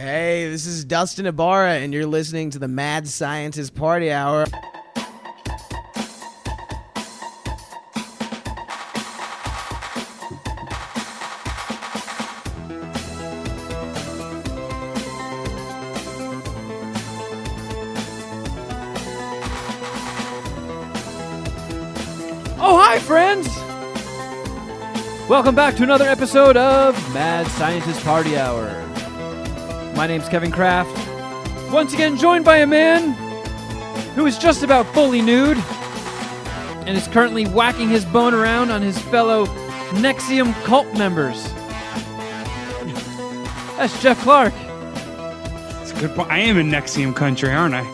Hey, this is Dustin Ibarra, and you're listening to the Mad Scientist Party Hour. Oh, hi, friends! Welcome back to another episode of Mad Scientist Party Hour. My name's Kevin Kraft. Once again, joined by a man who is just about fully nude and is currently whacking his bone around on his fellow NXIVM cult members. That's Jeff Clark. It's a good point. I am in NXIVM country, aren't I?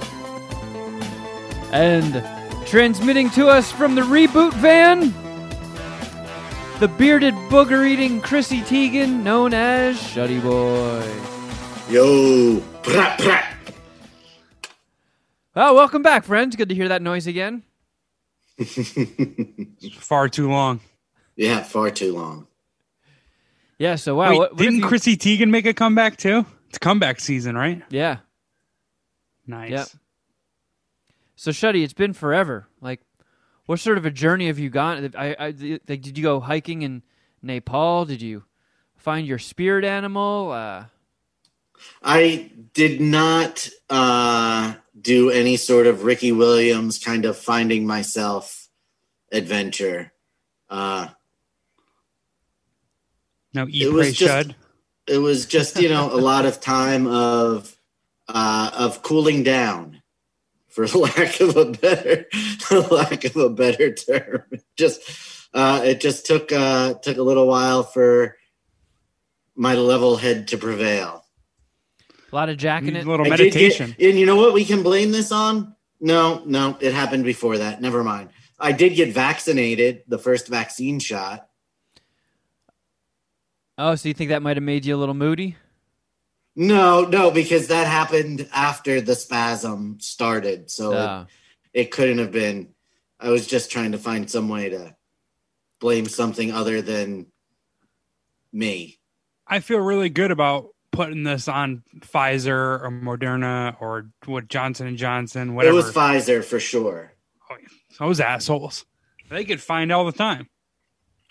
And transmitting to us from the reboot van, the bearded booger eating Chrissy Teigen, known as Shuddy Boy. Yo, prat prat. Oh, welcome back, friends. Good to hear that noise again. Far too long. Yeah, far too long. Yeah, so wow. Wait, what, what didn't you- Chrissy Teigen make a comeback too? It's comeback season, right? Yeah. Nice. Yep. So, Shuddy, it's been forever. Like, what sort of a journey have you gone? I, I, like, did you go hiking in Nepal? Did you find your spirit animal? Uh, I did not uh, do any sort of Ricky Williams kind of finding myself adventure. Uh, Now eat, It was just- shud. it was just you know a lot of time of uh, of cooling down, for lack of a better lack of a better term. Just uh, it just took uh, took a little while for my level head to prevail. A lot of jacking Need it. a little I did get- meditation. and you know what we can blame this on? No, no, it happened before that. Never mind. I did get vaccinated, the first vaccine shot. Oh, so you think that might have made you a little moody? No, no, because that happened after the spasm started. So it- Oh. it, couldn't have been. I was just trying to find some way to blame something other than me. I feel really good about putting this on Pfizer or Moderna or what Johnson and Johnson, whatever. It was Pfizer for sure. Oh, Those assholes. They get fined all the time.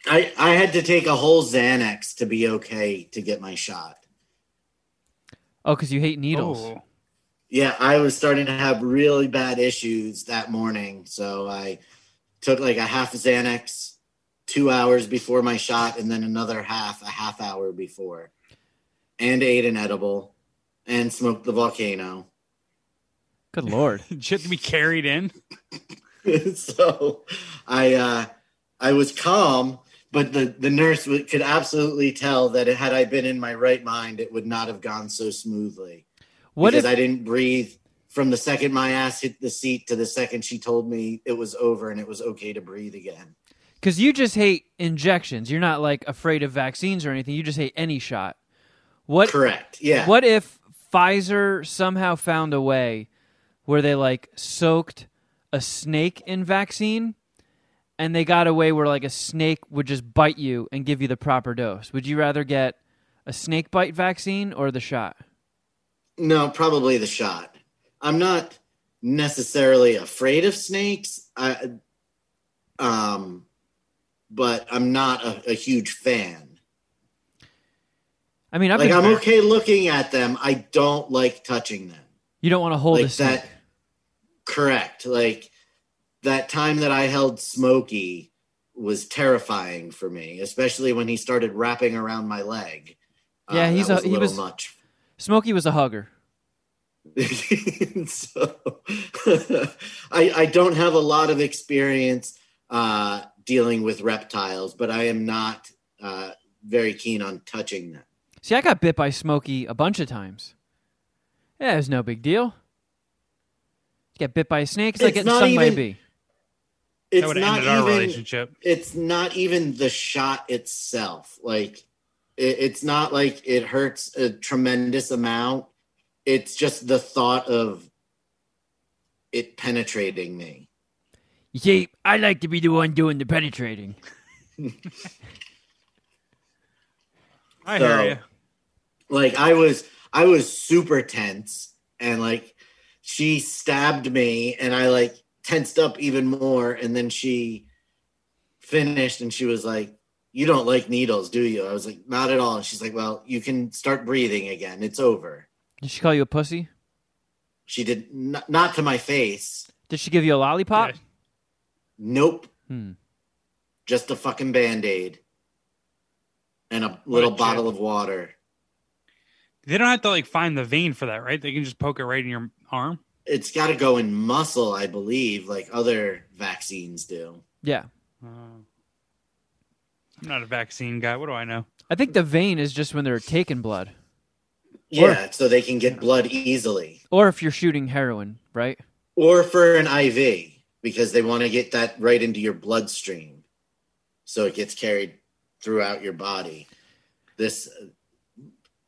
I, I had to take a whole Xanax to be okay to get my shot. Oh, because you hate needles. Oh. Yeah, I was starting to have really bad issues that morning. So I took like a half Xanax two hours before my shot and then another half a half hour before. And ate an edible and smoked the volcano. Good lord. Shit to be carried in. so I uh I was calm, but the the nurse would, could absolutely tell that had I been in my right mind, it would not have gone so smoothly. What because if I didn't breathe from the second my ass hit the seat to the second she told me it was over and it was okay to breathe again. because you just hate injections? You're not like afraid of vaccines or anything. You just hate any shot. What Correct. Yeah. What if Pfizer somehow found a way where they like soaked a snake in vaccine and they got a way where like a snake would just bite you and give you the proper dose? Would you rather get a snake bite vaccine or the shot? No, probably the shot. I'm not necessarily afraid of snakes. I, um, but I'm not a, a huge fan. I mean, I've like I'm okay looking at them. I don't like touching them. You don't want to hold a like snake. that. Correct. Like that time that I held Smokey was terrifying for me, especially when he started wrapping around my leg. Uh, Yeah, he's that a- was he little was- much. Smokey was a hugger. so I, I don't have a lot of experience uh, dealing with reptiles, but I am not uh, very keen on touching them. See, I got bit by Smokey a bunch of times. Yeah, it was no big deal. Get bit by a snake, it's like It's getting not stung by a even- bee. That It's would have not ended our even relationship. it's not even the shot itself. Like it, it's not like it hurts a tremendous amount. It's just the thought of it penetrating me. You see, I like to be the one doing the penetrating. I So- hear you. Like I was I was super tense and like she stabbed me and I like tensed up even more and then she finished and she was like you don't like needles do you I was like not at all and she's like well you can start breathing again it's over Did she call you a pussy? she did not, not to my face Did she give you a lollipop? Yeah. nope Hmm. just a fucking band-aid and a little chip. bottle of water They don't have to like find the vein for that, right? They can just poke it right in your arm. it's got to go in muscle i believe like other vaccines do Yeah. Uh, I'm not a vaccine guy. What do I know? I think the vein is just when they're taking blood, yeah so they can get blood easily or if you're shooting heroin, right? or for an iv because they want to get that right into your bloodstream so it gets carried throughout your body this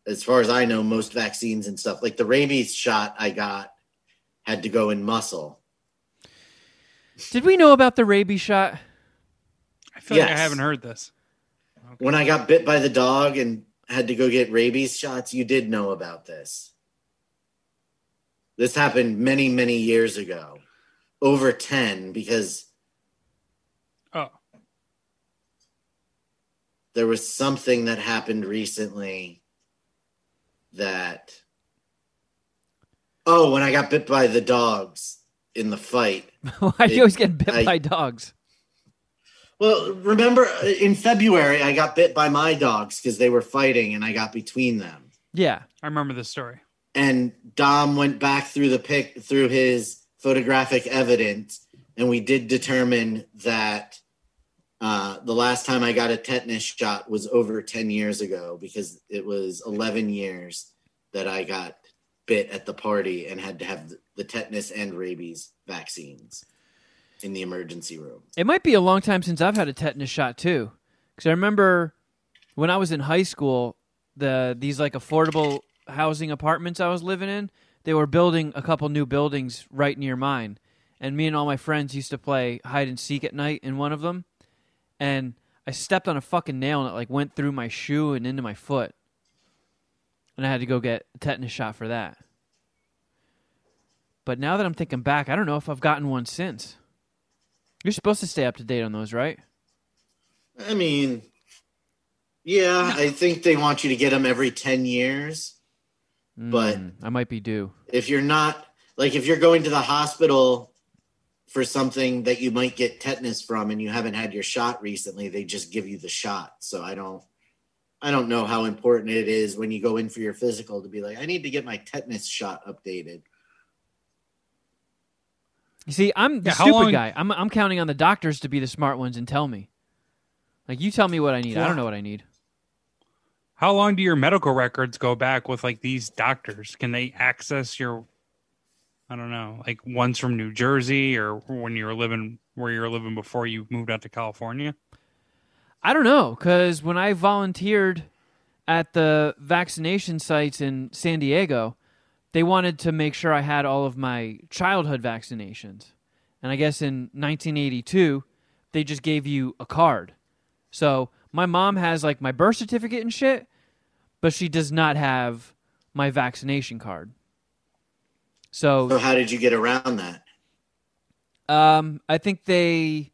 as far as i know most vaccines and stuff. Like the rabies shot i got had to go in muscle. Did we know about the rabies shot? I feel like I haven't heard this. when i got bit by the dog and had to go get rabies shots you did know about this. This happened many many years ago. Over 10 because Oh, there was something that happened recently that oh when i got bit by the dogs in the fight Why do you always get bit I- by dogs? well remember uh, in february i got bit by my dogs because they were fighting and i got between them Yeah. I remember this story. and dom went back through the pic through his photographic evidence and we did determine that uh, the last time i got a tetanus shot was over 10 years ago because it was 11 years that i got bit at the party and had to have the tetanus and rabies vaccines in the emergency room. It might be a long time since I've had a tetanus shot too, because I remember when I was in high school, the these like affordable housing apartments I was living in, they were building a couple new buildings right near mine, and me and all my friends used to play hide and seek at night in one of them, and I stepped on a fucking nail and it like went through my shoe and into my foot, and I had to go get a tetanus shot for that. But now that I'm thinking back, I don't know if I've gotten one since. You're supposed to stay up to date on those, right? i mean yeah i think they want you to get them every 10 years But- Mm, I might be due. if you're not like if you're going to the hospital for something that you might get tetanus from and you haven't had your shot recently they just give you the shot so i don't i don't know how important it is when you go in for your physical to be like i need to get my tetanus shot updated You see, I'm the Yeah, stupid long- guy. I'm I'm counting on the doctors to be the smart ones and tell me. Like you tell me what I need. I don't know what I need. How long do your medical records go back with like these doctors? Can they access your I don't know, like ones from New Jersey or when you were living where you were living before you moved out to California? I don't know because when I volunteered at the vaccination sites in San Diego, they wanted to make sure I had all of my childhood vaccinations, and I guess in 1982 they just gave you a card. So my mom has like my birth certificate and shit, but she does not have my vaccination card. So so how did you get around that Um, I think they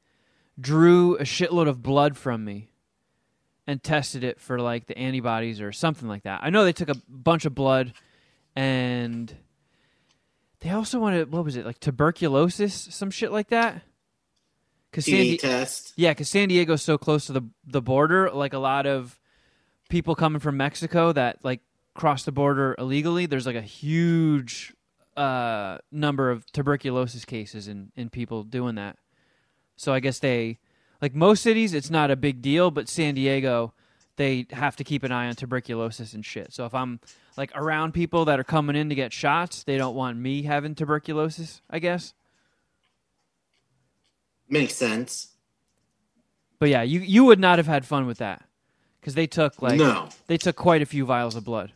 drew a shitload of blood from me and tested it for like the antibodies or something like that. I know they took a bunch of blood and they also wanted what was it like tuberculosis, some shit like that. Because San, Di- test yeah, because San Diego's so close to the the border, like a lot of people coming from Mexico that like cross the border illegally. There's like a huge uh, number of tuberculosis cases in in people doing that. So I guess they like most cities, it's not a big deal, but San Diego, they have to keep an eye on tuberculosis and shit. So if I'm like around people that are coming in to get shots, they don't want me having tuberculosis. I guess. makes sense But yeah, you you would not have had fun with that because they took like no they took quite a few vials of blood.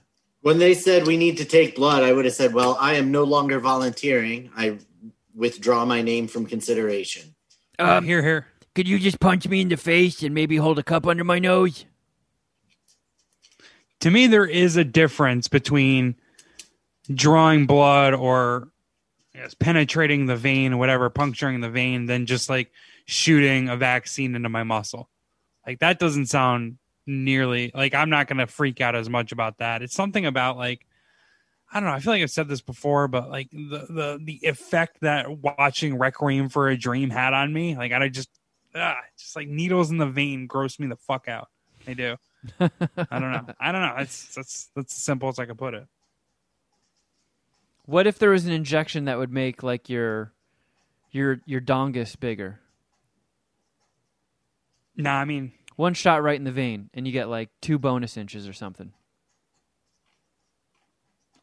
When they said we need to take blood i would have said well i am no longer volunteering i withdraw my name from consideration Uh, here, here. Could you just punch me in the face and maybe hold a cup under my nose? To me, there is a difference between drawing blood or yes, penetrating the vein, whatever, puncturing the vein, than just like shooting a vaccine into my muscle. Like that doesn't sound nearly like I'm not to freak out as much about that. It's something about like I don't know. I feel like I've said this before, but like the the the effect that watching Requiem for a Dream had on me, like I just ah, just like needles in the vein gross me the fuck out. They do. I don't know. I don't know. That's that's that's as simple as I can put it. What if there was an injection that would make like your your your dongus bigger? Nah, I mean, One shot right in the vein, and you get like two bonus inches or something.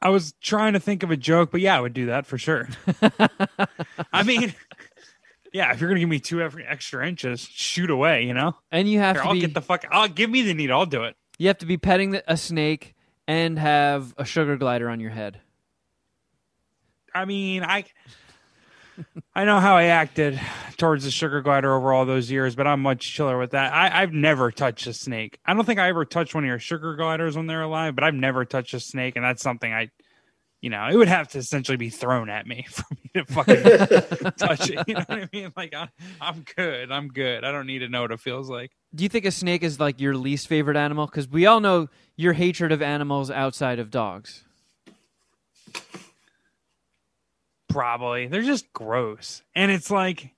I was trying to think of a joke, but yeah, I would do that for sure. I mean, yeah, if you're gonna give me two extra inches, shoot away. You know, And you have Here, to I'll be get the fuck. I'll give me the needle. I'll do it. you have to be petting the, a snake and have a sugar glider on your head. I mean, I I know how I acted towards the sugar glider over all those years, but I'm much chiller with that. I, I've never touched a snake. I don't think I ever touched one of your sugar gliders when they're alive, but I've never touched a snake, and that's something I, you know, it would have to essentially be thrown at me for me to fucking touch it. You know what I mean? Like I'm, I'm good. I'm good. I don't need to know what it feels like. Do you think a snake is like your least favorite animal? Because we all know your hatred of animals outside of dogs. Probably. They're just gross. And it's like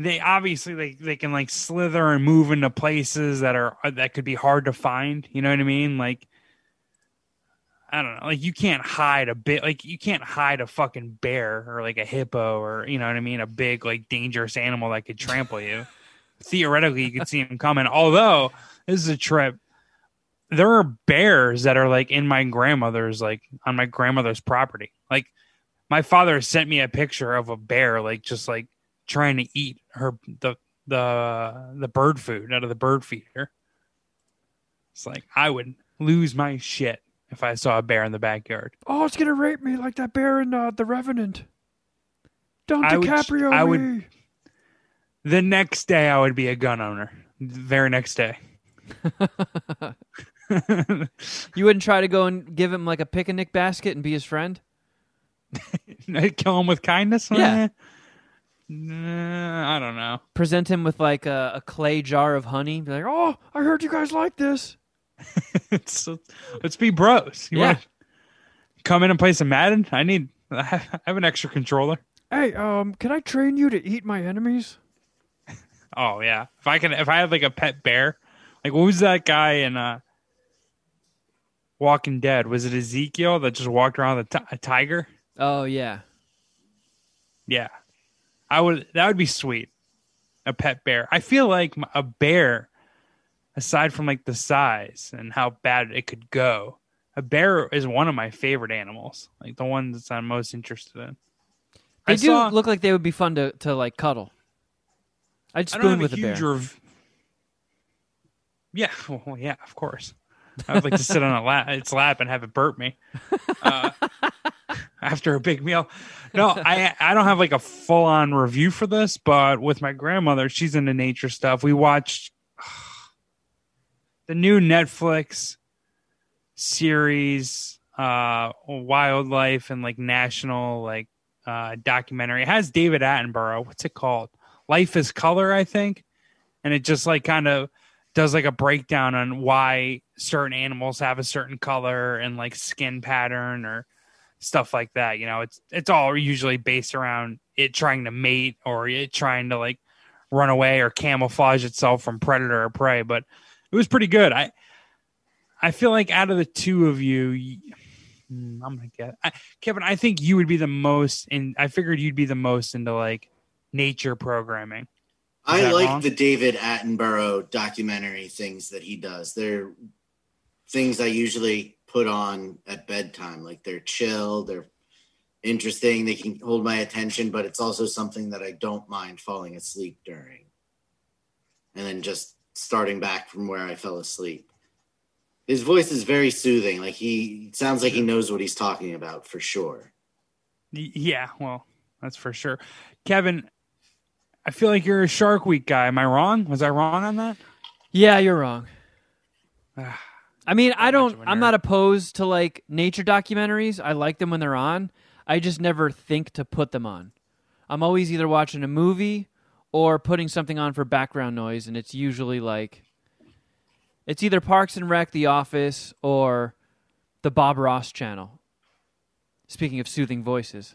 they obviously they, they can like slither and move into places that are uh, that could be hard to find. You know what i mean? Like i don't know. Like you can't hide a bit like you can't hide a fucking bear or like a hippo or you know what i mean? A big like dangerous animal that could trample you. Theoretically you could see him coming. Although this is a trip. There are bears that are like in my grandmother's like on my grandmother's property my father sent me a picture of a bear like just like trying to eat her the the the bird food out of the bird feeder. It's like I would lose my shit if I saw a bear in the backyard. Oh, it's gonna rape me like that bear in uh, The Revenant. Don't I would- DiCaprio I would- The next day I would be a gun owner. The very next day. You wouldn't try to go and give him like a picnic basket and be his friend? Kill him with kindness? Yeah. Nah, I don't know. Present him with like a, a clay jar of honey. Be like, oh, I heard you guys like this. Let's be bros. You Yeah. come in and play some Madden? I need. I have, I have an extra controller. Hey, um, can I train you to eat my enemies? Oh yeah. If I can, if I had like a pet bear, like what was that guy in uh, Walking Dead? Was it Ezekiel that just walked around with a a tiger? Oh yeah. Yeah, I would. That would be sweet. A pet bear. I feel like a bear, aside from like the size and how bad it could go, a bear is one of my favorite animals. Like the ones that I'm most interested in. They I do saw- look like they would be fun to, to like cuddle. I'd I spoon have with a a bear. rev- yeah, well, yeah, of course. I would like to sit on a lap, its lap and have it burp me uh, after a big meal. No, I I don't have like a full on review for this, but with my grandmother, she's into nature stuff. We watched the new Netflix series, uh, wildlife and like national like uh, documentary. It has David Attenborough. What's it called? Life is Color, I think. And it just like kind of does like a breakdown on why certain animals have a certain color and like skin pattern or stuff like that. You know, it's it's all usually based around it trying to mate or it trying to like run away or camouflage itself from predator or prey. But it was pretty good. I I feel like out of the two of you, hmm, I'm gonna get I, Kevin. I think you would be the most, and I figured you'd be the most into like nature programming. I like wrong? the David Attenborough documentary things that he does. They're things I usually put on at bedtime. Like they're chill, they're interesting, they can hold my attention, but it's also something that I don't mind falling asleep during. And then just starting back from where I fell asleep. His voice is very soothing. Like he sounds like he knows what he's talking about for sure. Yeah, well, that's for sure. Kevin, I feel like you're a Shark Week guy. Am I wrong? Was I wrong on that? Yeah, you're wrong. Ah. I mean, I don't. I'm not opposed to like nature documentaries. I like them when they're on. I just never think to put them on. I'm always either watching a movie or putting something on for background noise, and it's usually like it's either Parks and Rec, The Office, or the Bob Ross channel. Speaking of soothing voices,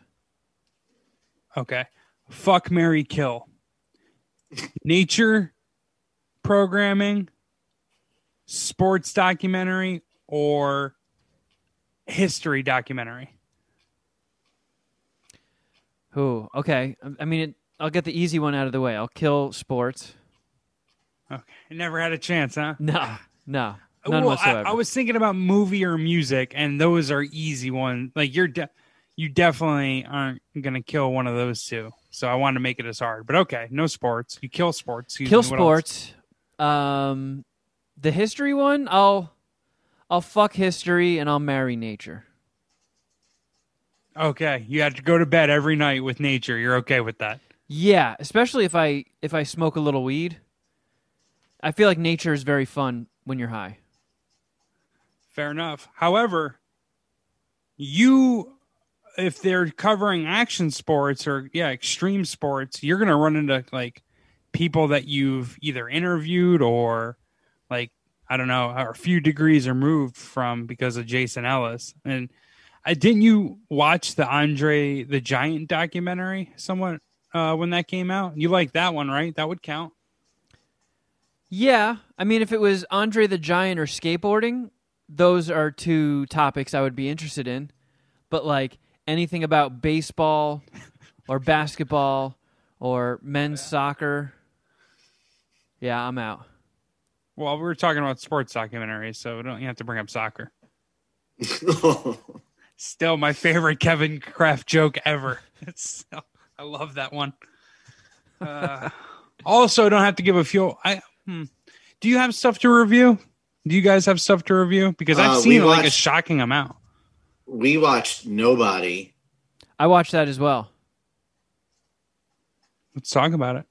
Okay. Fuck Mary Kill. Nature programming, sports documentary, or history documentary. who? Okay, I- I mean, it, I'll get the easy one out of the way. I'll kill sports. Okay. I never had a chance, huh? No, no, none Well, I, whatsoever. I was thinking about movie or music, and those are easy ones. Like you're, de- you definitely aren't gonna kill one of those two. So I wanted to make it as hard. But okay, no sports. You kill sports. Excuse kill me, else? sports. Um, the history one, I'll, I'll fuck history and I'll marry nature. Okay, you have to go to bed every night with nature. You're okay with that? Yeah, especially if I if I smoke a little weed. I feel like nature is very fun when you're high. Fair enough. However, you if they're covering action sports or yeah, extreme sports, you're going to run into like people that you've either interviewed or like I don't know, a few degrees removed from because of Jason Ellis. And I didn't you watch the Andre the Giant documentary somewhat uh, when that came out? You like that one, right? That would count. Yeah, I mean, if it was Andre the Giant or skateboarding, those are two topics I would be interested in. But like anything about baseball or basketball or men's soccer, yeah, I'm out. Well, we were talking about sports documentaries, so don't you have to bring up soccer. Still my favorite Kevin Kraft joke ever. It's I love that one. Uh, also, don't have to give a few. I hmm. do you have stuff to review? Do you guys have stuff to review? Because I've Uh, seen we like a shocking amount. we watched Nobody. I watched that as well. Let's talk about it.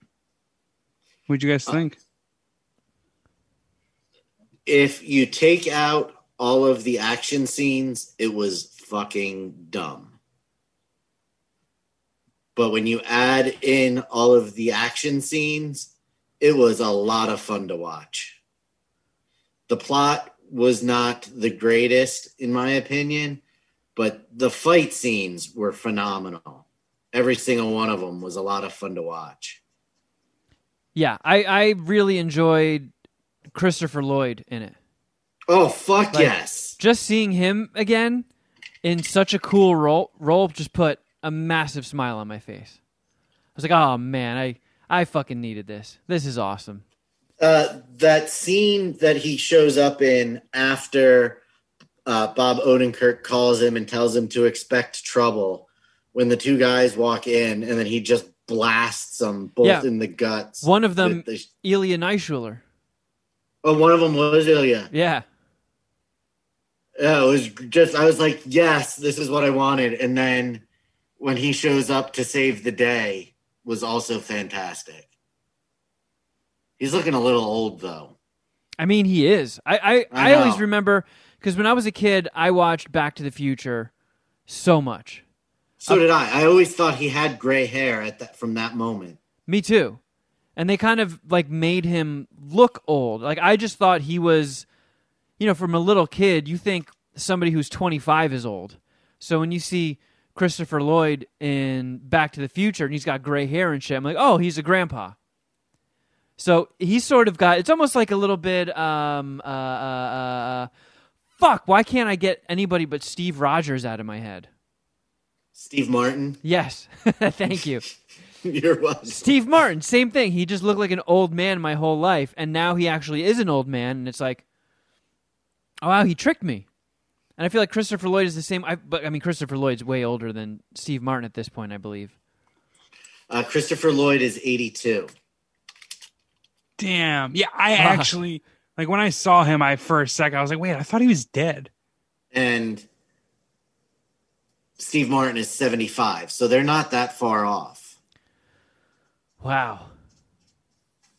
What'd you guys Uh, think? If you take out all of the action scenes, it was fucking dumb. But when you add in all of the action scenes, it was a lot of fun to watch. The plot was not the greatest, in my opinion, but the fight scenes were phenomenal. Every single one of them was a lot of fun to watch. Yeah, I, I really enjoyed Christopher Lloyd in it. Oh, fuck Like- yes. Just seeing him again in such a cool role role just put a massive smile on my face. I was like, oh man, I I fucking needed this. This is awesome. uh, that scene that he shows up in after uh, Bob Odenkirk calls him and tells him to expect trouble when the two guys walk in and then he just blasts them both Yeah. in the guts. One of them, with the- Ilya Naishuller. Oh, one of them was Ilya. Yeah. Yeah, it was just, I was like, yes, this is what I wanted. And then when he shows up to save the day was also fantastic. He's looking a little old though. I mean, he is. I I, I I, always remember because when I was a kid, I watched Back to the Future so much. So did I. I always thought he had gray hair at that from that moment. Me too. And they kind of like made him look old. Like I just thought he was, you know, from a little kid, you think somebody who's 25 is old. So when you see Christopher Lloyd in Back to the Future and he's got gray hair and shit, I'm like, oh, he's a grandpa. So he's sort of got. It's almost like a little bit. Um, uh, uh, uh, fuck. Why can't I get anybody but Steve Rogers out of my head? Steve Martin, Yes, thank you. you're welcome. Steve Martin, same thing. He just looked like an old man my whole life, and now he actually is an old man, and it's like, oh wow, he tricked me. And I feel like Christopher Lloyd is the same. I, but I mean, Christopher Lloyd's way older than Steve Martin at this point, I believe. Uh, Christopher Lloyd is 82. Damn. Yeah, I actually like when I saw him. I for a second I was like, wait, I thought he was dead. and Steve Martin is 75. So they're not that far off. Wow,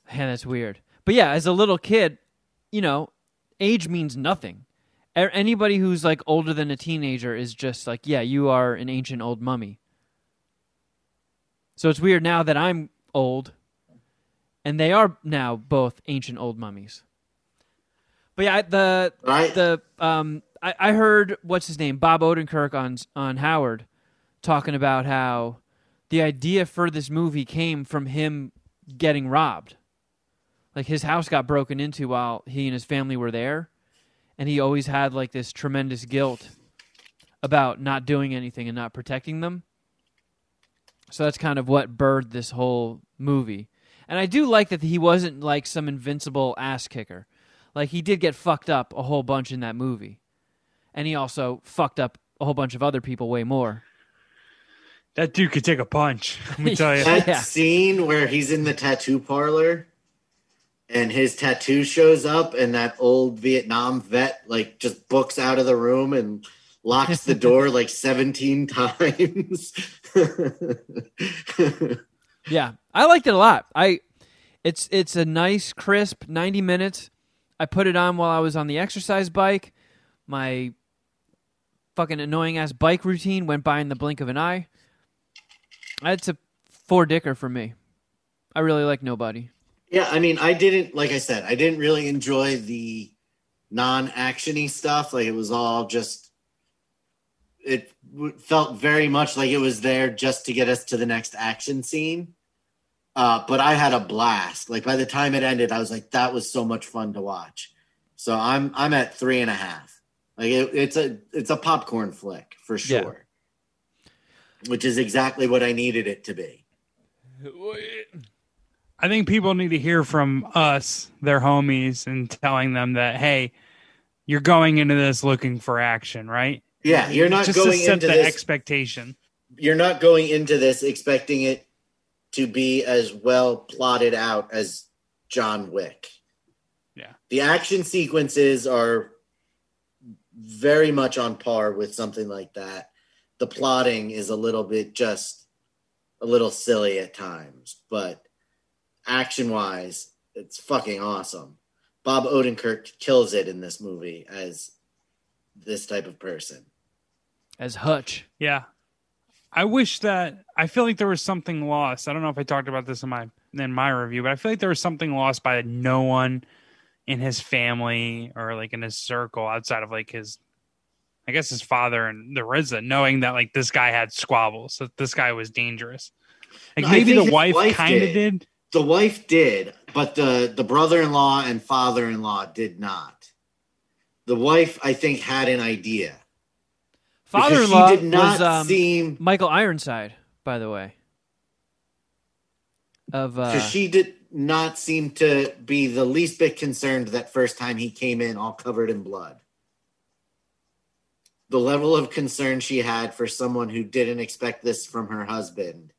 man, that's weird. But yeah, as a little kid, you know, age means nothing. a- anybody who's like older than a teenager is just like, yeah, you are an ancient old mummy. So it's weird now that I'm old, and they are now both ancient old mummies. But yeah, the Right? the um, I, I heard what's his name, Bob Odenkirk on on Howard, talking about how the idea for this movie came from him getting robbed. Like his house got broken into while he and his family were there, and he always had like this tremendous guilt about not doing anything and not protecting them. So that's kind of what birthed this whole movie. And I do like that he wasn't like some invincible ass kicker. Like he did get fucked up a whole bunch in that movie. And he also fucked up a whole bunch of other people way more. That dude could take a punch. Let me tell you. that Yeah. scene where he's in the tattoo parlor and his tattoo shows up and that old Vietnam vet like just books out of the room and locks the door like 17 times. Yeah, I liked it a lot. I it's it's a nice crisp 90 minutes. I put it on while I was on the exercise bike. My fucking annoying ass bike routine went by in the blink of an eye. It's a four dicker for me. I really like nobody. yeah, I mean, I didn't like I said, I didn't really enjoy the non-actiony stuff. Like it was all just it felt very much like it was there just to get us to the next action scene. Uh, but I had a blast. Like by the time it ended, I was like, that was so much fun to watch. So I'm I'm at three and a half. Like it, it's a it's a popcorn flick for Yeah. Which is exactly what I needed it to be. I think people need to hear from us, their homies, and telling them that, hey, you're going into this looking for action, right? Yeah, you're not Just going to set into the this. expectation. you're not going into this expecting it to be as well plotted out as John Wick. Yeah. The action sequences are very much on par with something like that. The plotting is a little bit just a little silly at times, but action wise, it's fucking awesome. Bob Odenkirk kills it in this movie as this type of person. As Hutch. Yeah. I wish that I feel like there was something lost. I don't know if I talked about this in my in my review, but I feel like there was something lost by no one in his family or like in his circle outside of like his I guess his father and the RZA knowing that like this guy had squabbles, that this guy was dangerous. Like No, maybe the wife, wife kind of did. did. The wife did, but the the brother-in-law and father-in-law did not. The wife, I think, had an idea. Father-in-law did not was um, seem Michael Ironside, by the way. Of uh, because she did not seem to be the least bit concerned that first time he came in all covered in blood. The level of concern she had for someone who didn't expect this from her husband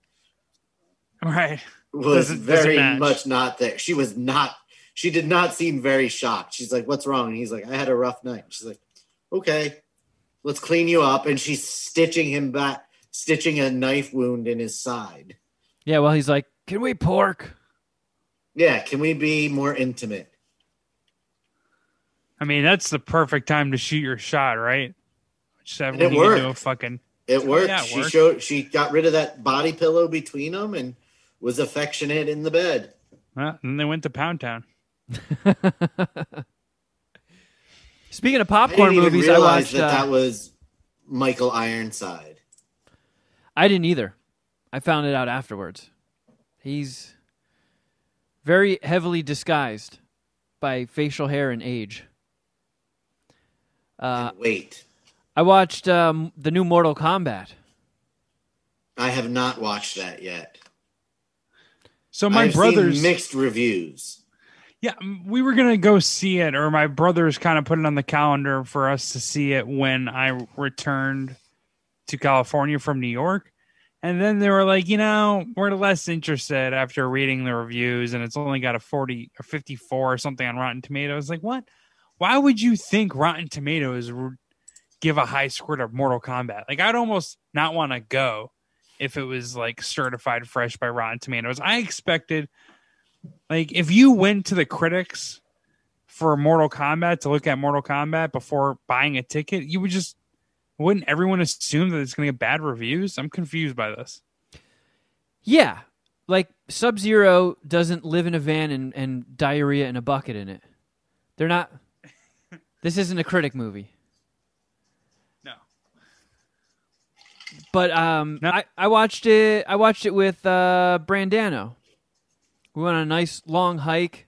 Right. was Doesn't- doesn't very much not there. She was not. She did not seem very shocked. She's like, "What's wrong?" And he's like, "I had a rough night." She's like, "Okay, let's clean you up." And she's stitching him back, stitching a knife wound in his side. yeah, well, he's like, "Can we pork?" Yeah, can we be more intimate? I mean, that's the perfect time to shoot your shot, right? Just it when do worked. a fucking It worked. yeah, it she worked. showed. She got rid of that body pillow between them and was affectionate in the bed. well, and they went to Pound Town. Speaking of I popcorn didn't even movies, I realize watched. that uh, that was Michael Ironside. I didn't either. I found it out afterwards. He's very heavily disguised by facial hair and age. Uh, And wait, I watched um, the new Mortal Kombat. I have not watched that yet. So my I've brothers, seen mixed reviews. yeah, we were gonna go see it, or my brothers kind of put it on the calendar for us to see it when I returned to California from New York. And then they were like, you know, we're less interested after reading the reviews, and it's only got a 40 or 54 or something on Rotten Tomatoes. Like, what? Why would you think Rotten Tomatoes would give a high score to Mortal Kombat? Like, I'd almost not want to go if it was like certified fresh by Rotten Tomatoes. I expected, like, if you went to the critics for Mortal Kombat to look at Mortal Kombat before buying a ticket, you would just wouldn't everyone assume that it's going to get bad reviews? I'm confused by this. Yeah, like Sub Zero doesn't live in a van and, and diarrhea in a bucket in it. They're not. this isn't a critic movie. But um, No. I, I watched it. I watched it with uh, Brandano. We went on a nice long hike,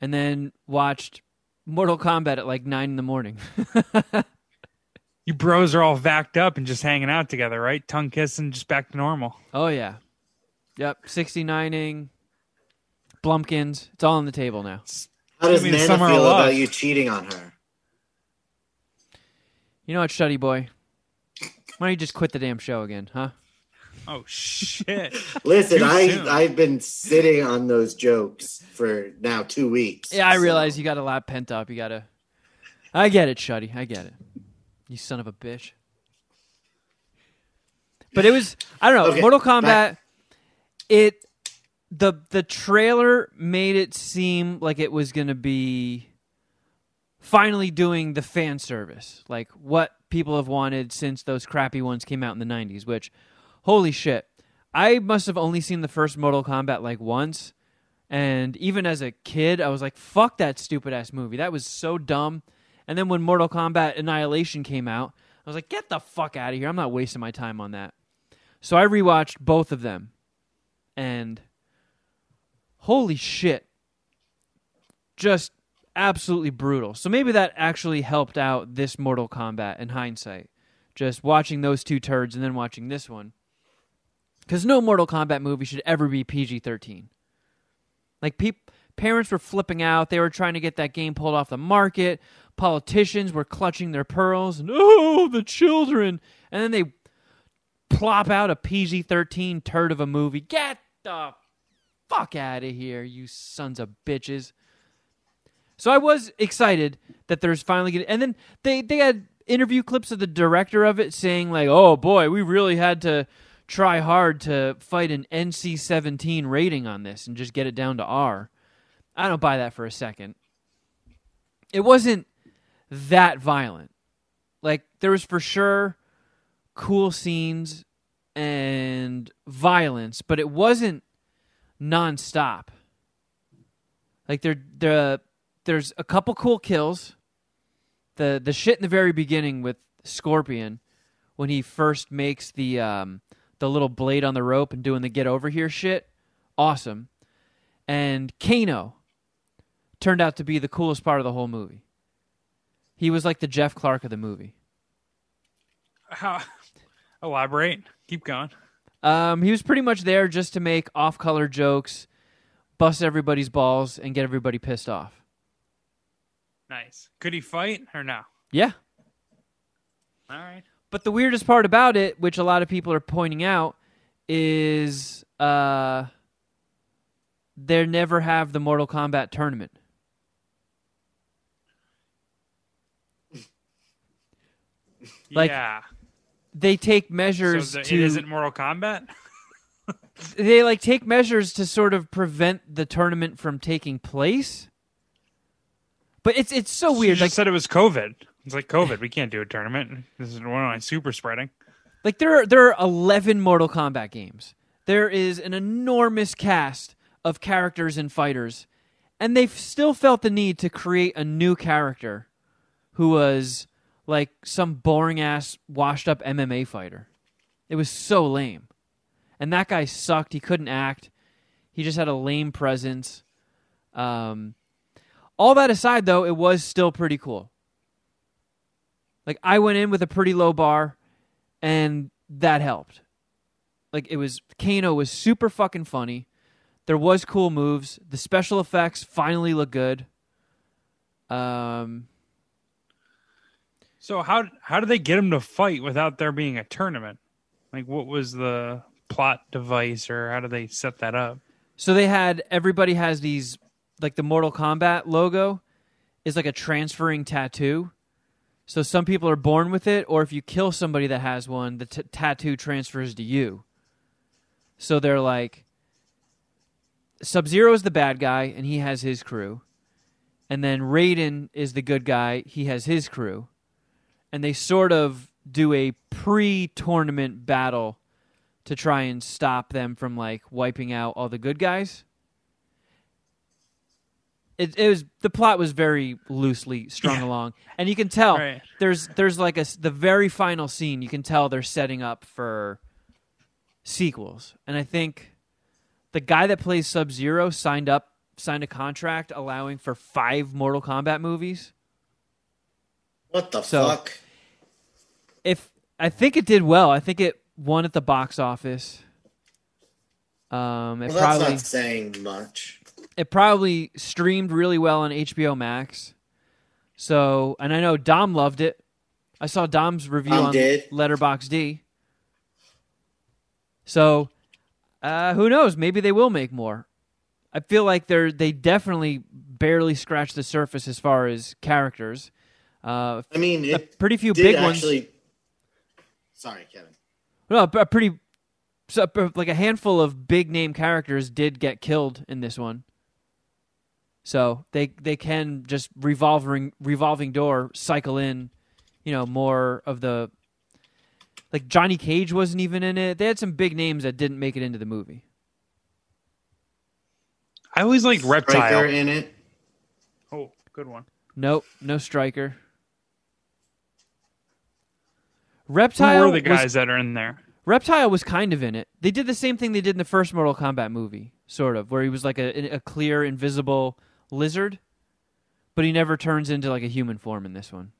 and then watched Mortal Kombat at like nine in the morning. You bros are all vacked up and just hanging out together, right? Tongue kissing, just back to normal. oh yeah, yep. Sixty nining, Blumpkins. It's all on the table now. How does I mean, Nana feel love. about you cheating on her? You know what, Shuddy boy? Why don't you just quit the damn show again, huh? Oh shit! Listen, Too I soon. I've been sitting on those jokes for now two weeks. Yeah, I so- realize you got a lot pent up. You gotta. I get it, Shuddy. I get it. You son of a bitch. But it was I don't know. Okay, Mortal Kombat. back- It the the trailer made it seem like it was gonna be finally doing the fan service, like what people have wanted since those crappy ones came out in the '90s. Which, holy shit, I must have only seen the first Mortal Kombat like once. And even as a kid, I was like, fuck that stupid ass movie. That was so dumb. And then when Mortal Kombat Annihilation came out, I was like, get the fuck out of here. I'm not wasting my time on that. So I rewatched both of them. And holy shit. Just absolutely brutal. So maybe that actually helped out this Mortal Kombat in hindsight. Just watching those two turds and then watching this one. Because no Mortal Kombat movie should ever be PG 13. Like peop- parents were flipping out. They were trying to get that game pulled off the market. Politicians were clutching their pearls. No, oh, the children. And then they plop out a PG 13 turd of a movie. Get the fuck out of here, you sons of bitches. So I was excited that there's finally getting, and then they they had interview clips of the director of it saying like, "Oh boy, we really had to try hard to fight an NC-17 rating on this and just get it down to R." I don't buy that for a second. It wasn't that violent. Like there was for sure cool scenes and violence, but it wasn't nonstop. Like there, there, there's a couple cool kills. The the shit in the very beginning with Scorpion, when he first makes the um, the little blade on the rope and doing the get over here shit, awesome. And Kano turned out to be the coolest part of the whole movie. He was like the Jeff Clark of the movie. How? Elaborate. Keep going. Um, he was pretty much there just to make off-color jokes, bust everybody's balls, and get everybody pissed off. Nice. Could he fight or no? Yeah. All right. But the weirdest part about it, which a lot of people are pointing out, is uh, they never have the Mortal Kombat tournament. Like, yeah. They take So measures the, to it isn't Mortal Kombat. they like take measures to sort of prevent the tournament from taking place. But it's it's so weird. just Like said it was COVID. It's like COVID. We can't do a tournament. This is one of my super spreading. Like there are there are eleven Mortal Kombat games. There is an enormous cast of characters and fighters, and they've still felt the need to create a new character who was like some boring ass washed up MMA fighter. It was so lame. And that guy sucked. He couldn't act. He just had a lame presence. Um all that aside though, it was still pretty cool. Like I went in with a pretty low bar and that helped. Like it was Kano was super fucking funny. There was cool moves. The special effects finally look good. Um So how how did they get him to fight without there being a tournament? Like what was the plot device or how do they set that up? so they had everybody has these like the Mortal Kombat logo is like a transferring tattoo. So some people are born with it or if you kill somebody that has one, the t- tattoo transfers to you. So they're like Sub Zero is the bad guy, and he has his crew. and then Raiden is the good guy. He has his crew, and they sort of do a pre-tournament battle to try and stop them from like wiping out all the good guys. It, it was the plot was very loosely strung along, and you can tell Right. there's there's like a the very final scene. You can tell they're setting up for sequels, and I think the guy that plays Sub Zero signed up signed a contract allowing for five Mortal Kombat movies. What the So- fuck? If I think it did well, I think it won at the box office. Um, it Well, that's probably not saying much. It probably streamed really well on HBO Max. So, and I know Dom loved it. I saw Dom's review Dom on did? Letterboxd. So, uh, who knows? Maybe they will make more. I feel like they're they definitely barely scratched the surface as far as characters. Uh, I mean, a pretty few big actually. ones. Sorry, Kevin. No, a pretty so, like a handful of big name characters did get killed in this one. So they they can just revolving revolving door cycle in, you know, more of the like Johnny Cage wasn't even in it. They had some big names that didn't make it into the movie. I always liked Stryker Reptile. in it. Oh, good one. Nope, no Stryker. Who Reptile were the was- guys that are in there? Reptile was kind of in it. They did the same thing they did in the first Mortal Kombat movie, sort of, where he was like a, a clear, invisible lizard, but he never turns into like a human form in this one.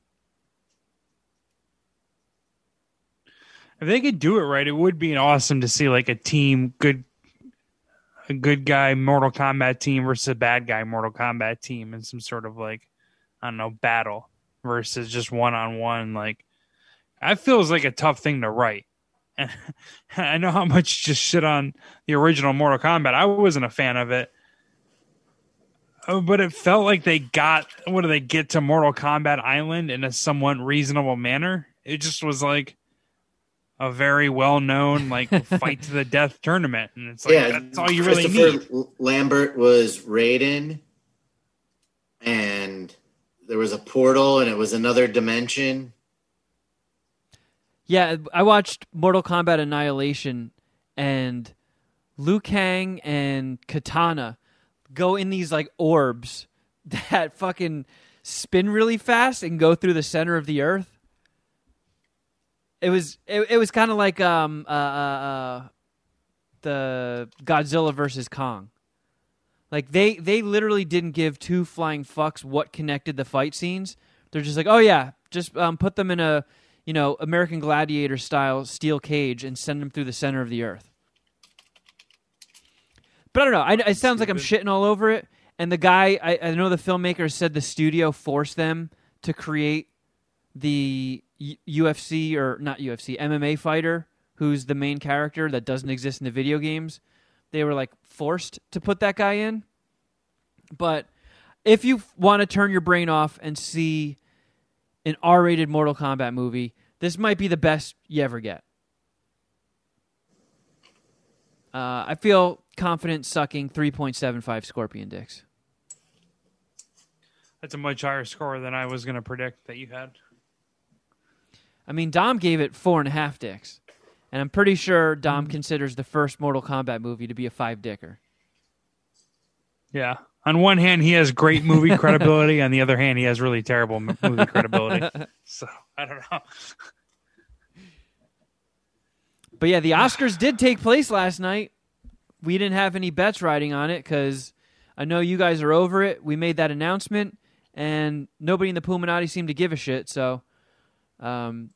If they could do it right, it would be awesome to see like a team good a good guy Mortal Kombat team versus a bad guy Mortal Kombat team in some sort of like I don't know, battle versus just one on one like that feels like a tough thing to write. And I know how much just shit on the original Mortal Kombat. I wasn't a fan of it. Oh, but it felt like they got what do they get to Mortal Kombat Island in a somewhat reasonable manner. It just was like a very well known like fight to the death tournament, and it's like yeah, that's all you really Christopher need. L- Lambert was Raiden, and there was a portal, and it was another dimension. Yeah, I watched Mortal Kombat Annihilation, and Liu Kang and Kitana go in these like orbs that fucking spin really fast and go through the center of the earth. It was it, it was kind of like um uh, uh uh the Godzilla versus Kong. Like they they literally didn't give two flying fucks what connected the fight scenes. They're just like, oh yeah, just um, put them in a you know American Gladiator style steel cage and send them through the center of the earth. But I don't know. I, it sounds like I'm shitting all over it. And the guy, I, I know the filmmaker said the studio forced them to create the U- UFC or not UFC MMA fighter who's the main character that doesn't exist in the video games. They were like forced to put that guy in. But if you want to turn your brain off and see an R-rated Mortal Kombat movie, this might be the best you ever get. Uh, I feel confident sucking 3.75 scorpion dicks. That's a much higher score than I was going to predict that you had. I mean, Dom gave it four and a half dicks, and I'm pretty sure Dom mm-hmm. considers the first Mortal Kombat movie to be a five dicker. Yeah. On one hand, he has great movie credibility. On the other hand, he has really terrible movie credibility. So I don't know. But yeah, the Oscars did take place last night. We didn't have any bets riding on it because I know you guys are over it. We made that announcement, and nobody in the Puminati seemed to give a shit. So, um,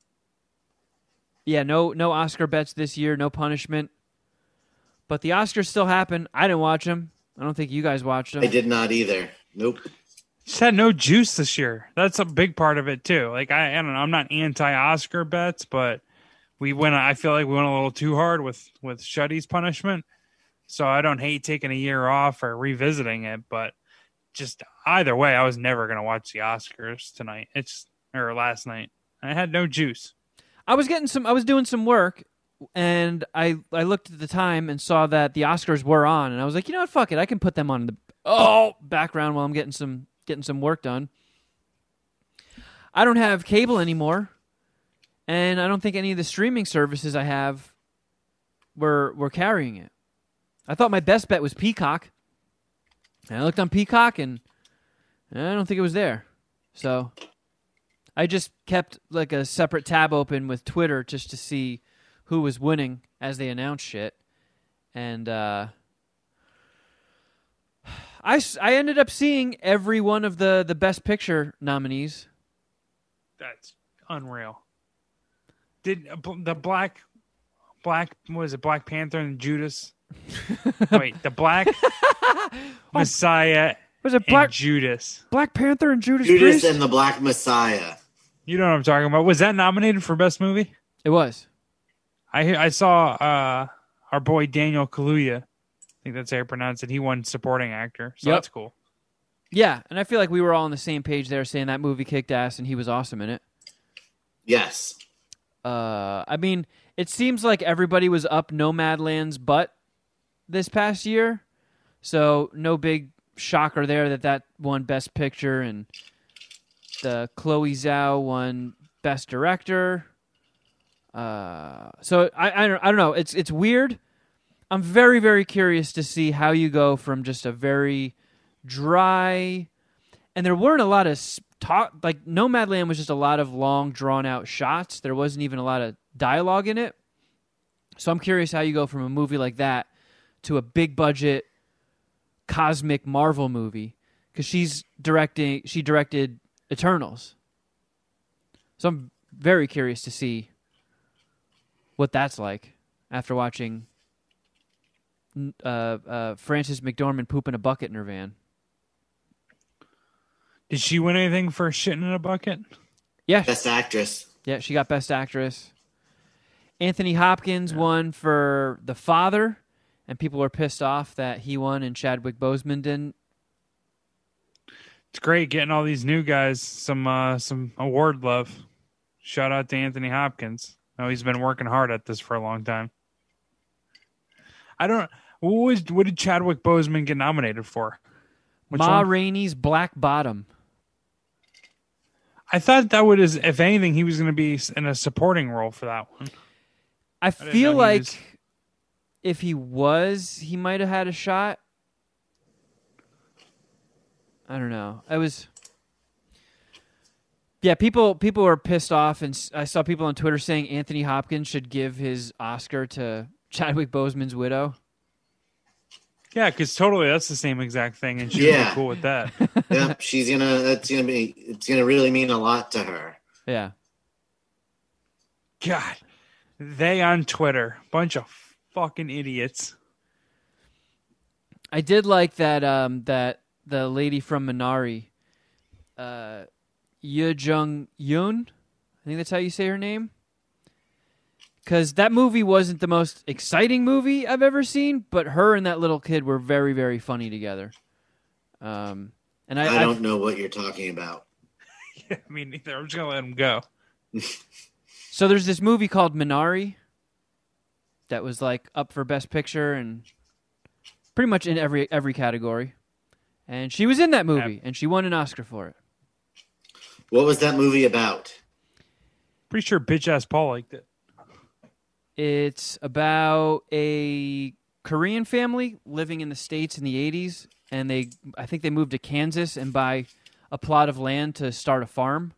yeah, no, no Oscar bets this year, no punishment. But the Oscars still happen. I didn't watch them. I don't think you guys watched them. I did not either. Nope. Just had no juice this year. That's a big part of it too. Like I, I don't know. I'm not anti-Oscar bets, but we went. I feel like we went a little too hard with with Shuddy's punishment. So I don't hate taking a year off or revisiting it, but just either way, I was never gonna watch the Oscars tonight. It's or last night. I had no juice. I was getting some. I was doing some work, and I I looked at the time and saw that the Oscars were on, and I was like, you know what, fuck it, I can put them on the oh background while I'm getting some getting some work done. I don't have cable anymore, and I don't think any of the streaming services I have were were carrying it. I thought my best bet was Peacock. And I looked on Peacock and I don't think it was there. So I just kept like a separate tab open with Twitter just to see who was winning as they announced shit. And uh, I, I ended up seeing every one of the, the Best Picture nominees. That's unreal. Did uh, the black, black was it Black Panther and Judas? Wait, the Black Messiah Was it and Black Judas. Black Panther and Judas, Judas Priest? and the Black Messiah. You know what I'm talking about? Was that nominated for best movie? it was. I I saw uh, our boy Daniel Kaluuya. I think that's how you pronounce it. He won supporting actor, so Yep. that's cool. Yeah, and I feel like we were all on the same page there saying that movie kicked ass and he was awesome in it. Yes. Uh, I mean, it seems like everybody was up Nomadland's butt this past year, so no big shocker there that that won Best Picture and the Chloe Zhao won Best Director. Uh, so I I don't, I don't know. It's it's weird. I'm very very curious to see how you go from just a very dry, and there weren't a lot of talk. Like Nomadland was just a lot of long drawn out shots. There wasn't even a lot of dialogue in it. So I'm curious how you go from a movie like that to a big budget cosmic Marvel movie because she's directing. She directed Eternals. So I'm very curious to see what that's like after watching n- uh, uh, Frances McDormand poop in a bucket in her van. Did she win anything for shitting in a bucket? Yeah, Best actress. yeah, she got Best Actress. Anthony Hopkins won for The Father, and people were pissed off that he won and Chadwick Boseman didn't. It's great getting all these new guys some uh, some award love. Shout out to Anthony Hopkins. I know he's been working hard at this for a long time. I don't. What was what did Chadwick Boseman get nominated for? Which Ma one? Rainey's Black Bottom. I thought that would is if anything he was going to be in a supporting role for that one. I didn't feel like was- if he was, he might have had a shot. I don't know. I was. Yeah, people people were pissed off, and I saw people on Twitter saying Anthony Hopkins should give his Oscar to Chadwick Boseman's widow. Yeah, because totally that's the same exact thing, and she's Yeah. really cool with that. Yep, she's gonna. That's gonna be. It's gonna really mean a lot to her. Yeah, God, they on Twitter, bunch of fucking idiots. I did like that. Um, that the lady from Minari, uh, Yoo Jung Yoon, I think that's how you say her name. Because that movie wasn't the most exciting movie I've ever seen, but her and that little kid were very, very funny together. Um, and I, I, I- don't know what you're talking about. I mean, neither. I'm just gonna let them go. so there's this movie called Minari that was like up for Best Picture and pretty much in every every category. And she was in that movie, and she won an Oscar for it. What was that movie about? Pretty sure bitch ass Paul liked it. It's about a Korean family living in the states in the 80s and they I think they moved to Kansas and buy a plot of land to start a farm.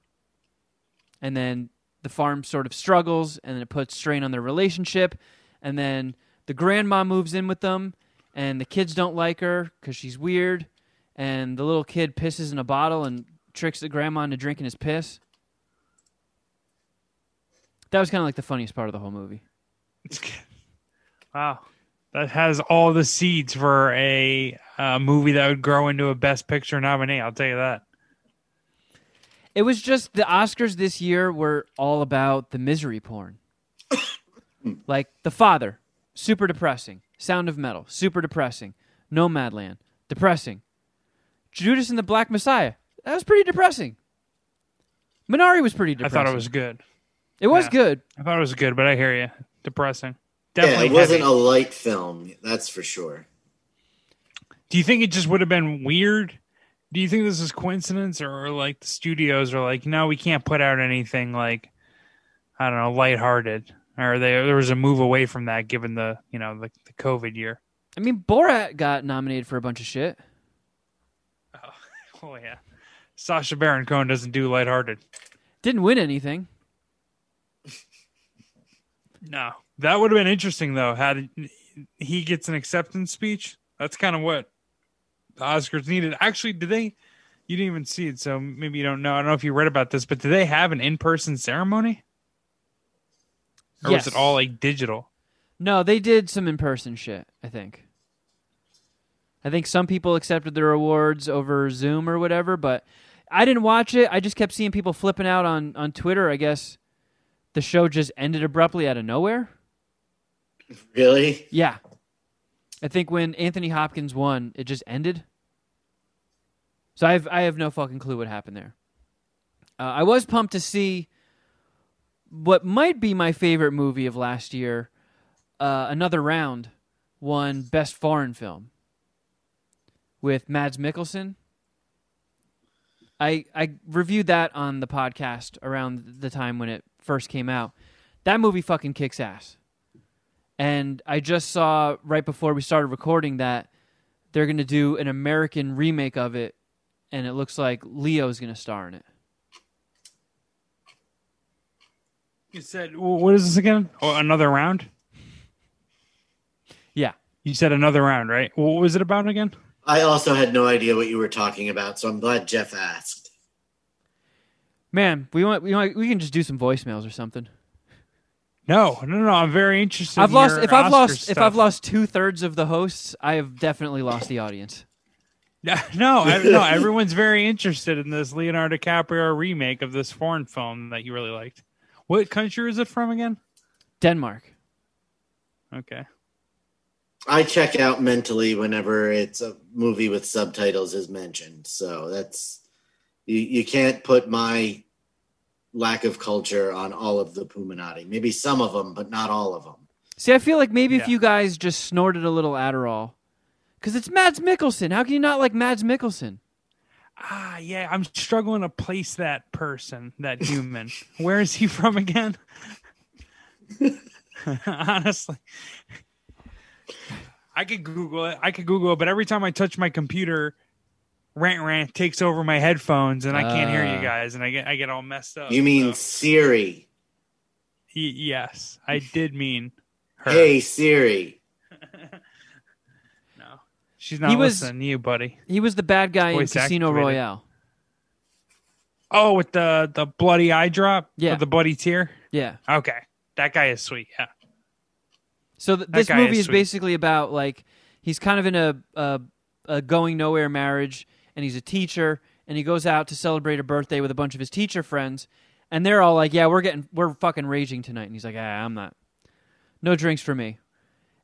And then the farm sort of struggles and it puts strain on their relationship and then the grandma moves in with them and the kids don't like her cuz she's weird and the little kid pisses in a bottle and tricks the grandma into drinking his piss. That was kind of like the funniest part of the whole movie. It's good. Wow, that has all the seeds for a uh, movie that would grow into a Best Picture nominee. I'll tell you that. It was just the Oscars this year were all about the misery porn. like The Father, super depressing. Sound of Metal, super depressing. Nomadland, depressing. Judas and the Black Messiah, that was pretty depressing. Minari was pretty depressing. I thought it was good. It was yeah. good. I thought it was good, but I hear you. Depressing. Yeah, Definitely. it wasn't heavy. a light film. That's for sure. Do you think it just would have been weird Do you think this is coincidence, or like the studios are like, no, we can't put out anything like, I don't know, lighthearted, or they, there was a move away from that given the you know the, the COVID year. I mean, Borat got nominated for a bunch of shit. Oh, oh yeah, Sacha Baron Cohen doesn't do lighthearted. Didn't win anything. No, that would have been interesting though. Had he gets an acceptance speech, that's kind of what the Oscars needed. Actually, did they? You didn't even see it, so maybe you don't know. I don't know if you read about this, but did they have an in-person ceremony, or yes. was it all like digital? No, they did some in person shit, I think. I think some people accepted their awards over Zoom or whatever, but I didn't watch it. I just kept seeing people flipping out on, on Twitter. I guess the show just ended abruptly out of nowhere. Really? Yeah. I think when Anthony Hopkins won, it just ended. So I have I have no fucking clue what happened there. Uh, I was pumped to see what might be my favorite movie of last year. Uh, Another Round won Best Foreign Film with Mads Mikkelsen. I I reviewed that on the podcast around the time when it first came out. That movie fucking kicks ass. And I just saw right before we started recording that they're going to do an American remake of it and it looks like Leo's going to star in it. You said what is this again? Oh, another round. Yeah. You said another round, right? What was it about again? I also had no idea what you were talking about, so I'm glad Jeff asked. Man, we want we want, we can just do some voicemails or something. No, no, no. I'm very interested. I've in lost your if I've Oscar lost if. I've lost two thirds of the hosts, I have definitely lost the audience. No, I, no. Everyone's very interested in this Leonardo DiCaprio remake of this foreign film that you really liked. What country is it from again? Denmark. Okay. I check out mentally whenever it's a movie with subtitles is mentioned. So that's you, you can't put my lack of culture on all of the Puminati. Maybe some of them, but not all of them. See, I feel like maybe if you guys just snorted a little Adderall, because it's Mads Mikkelsen. How can you not like Mads Mikkelsen? Ah, yeah. I'm struggling to place that person, that human. Where is he from again? Honestly, I could Google it. I could Google it, but every time I touch my computer, rant rant takes over my headphones, and I can't hear Ah. you guys, and I get I get all messed up. You mean so- Siri? Y- yes, I did mean her. Hey Siri. she's not He was- listening to you, buddy. He was the bad guy in Casino activated. Royale. Oh, with the the bloody eye drop, Yeah. The bloody tear. Yeah. Okay, that guy is sweet. Yeah, So th- this movie is is basically about like he's kind of in a, a a going nowhere marriage, and he's a teacher, and he goes out to celebrate a birthday with a bunch of his teacher friends, and they're all like, "Yeah, we're getting we're fucking raging tonight," and he's like, "Ah, I'm not. No drinks for me."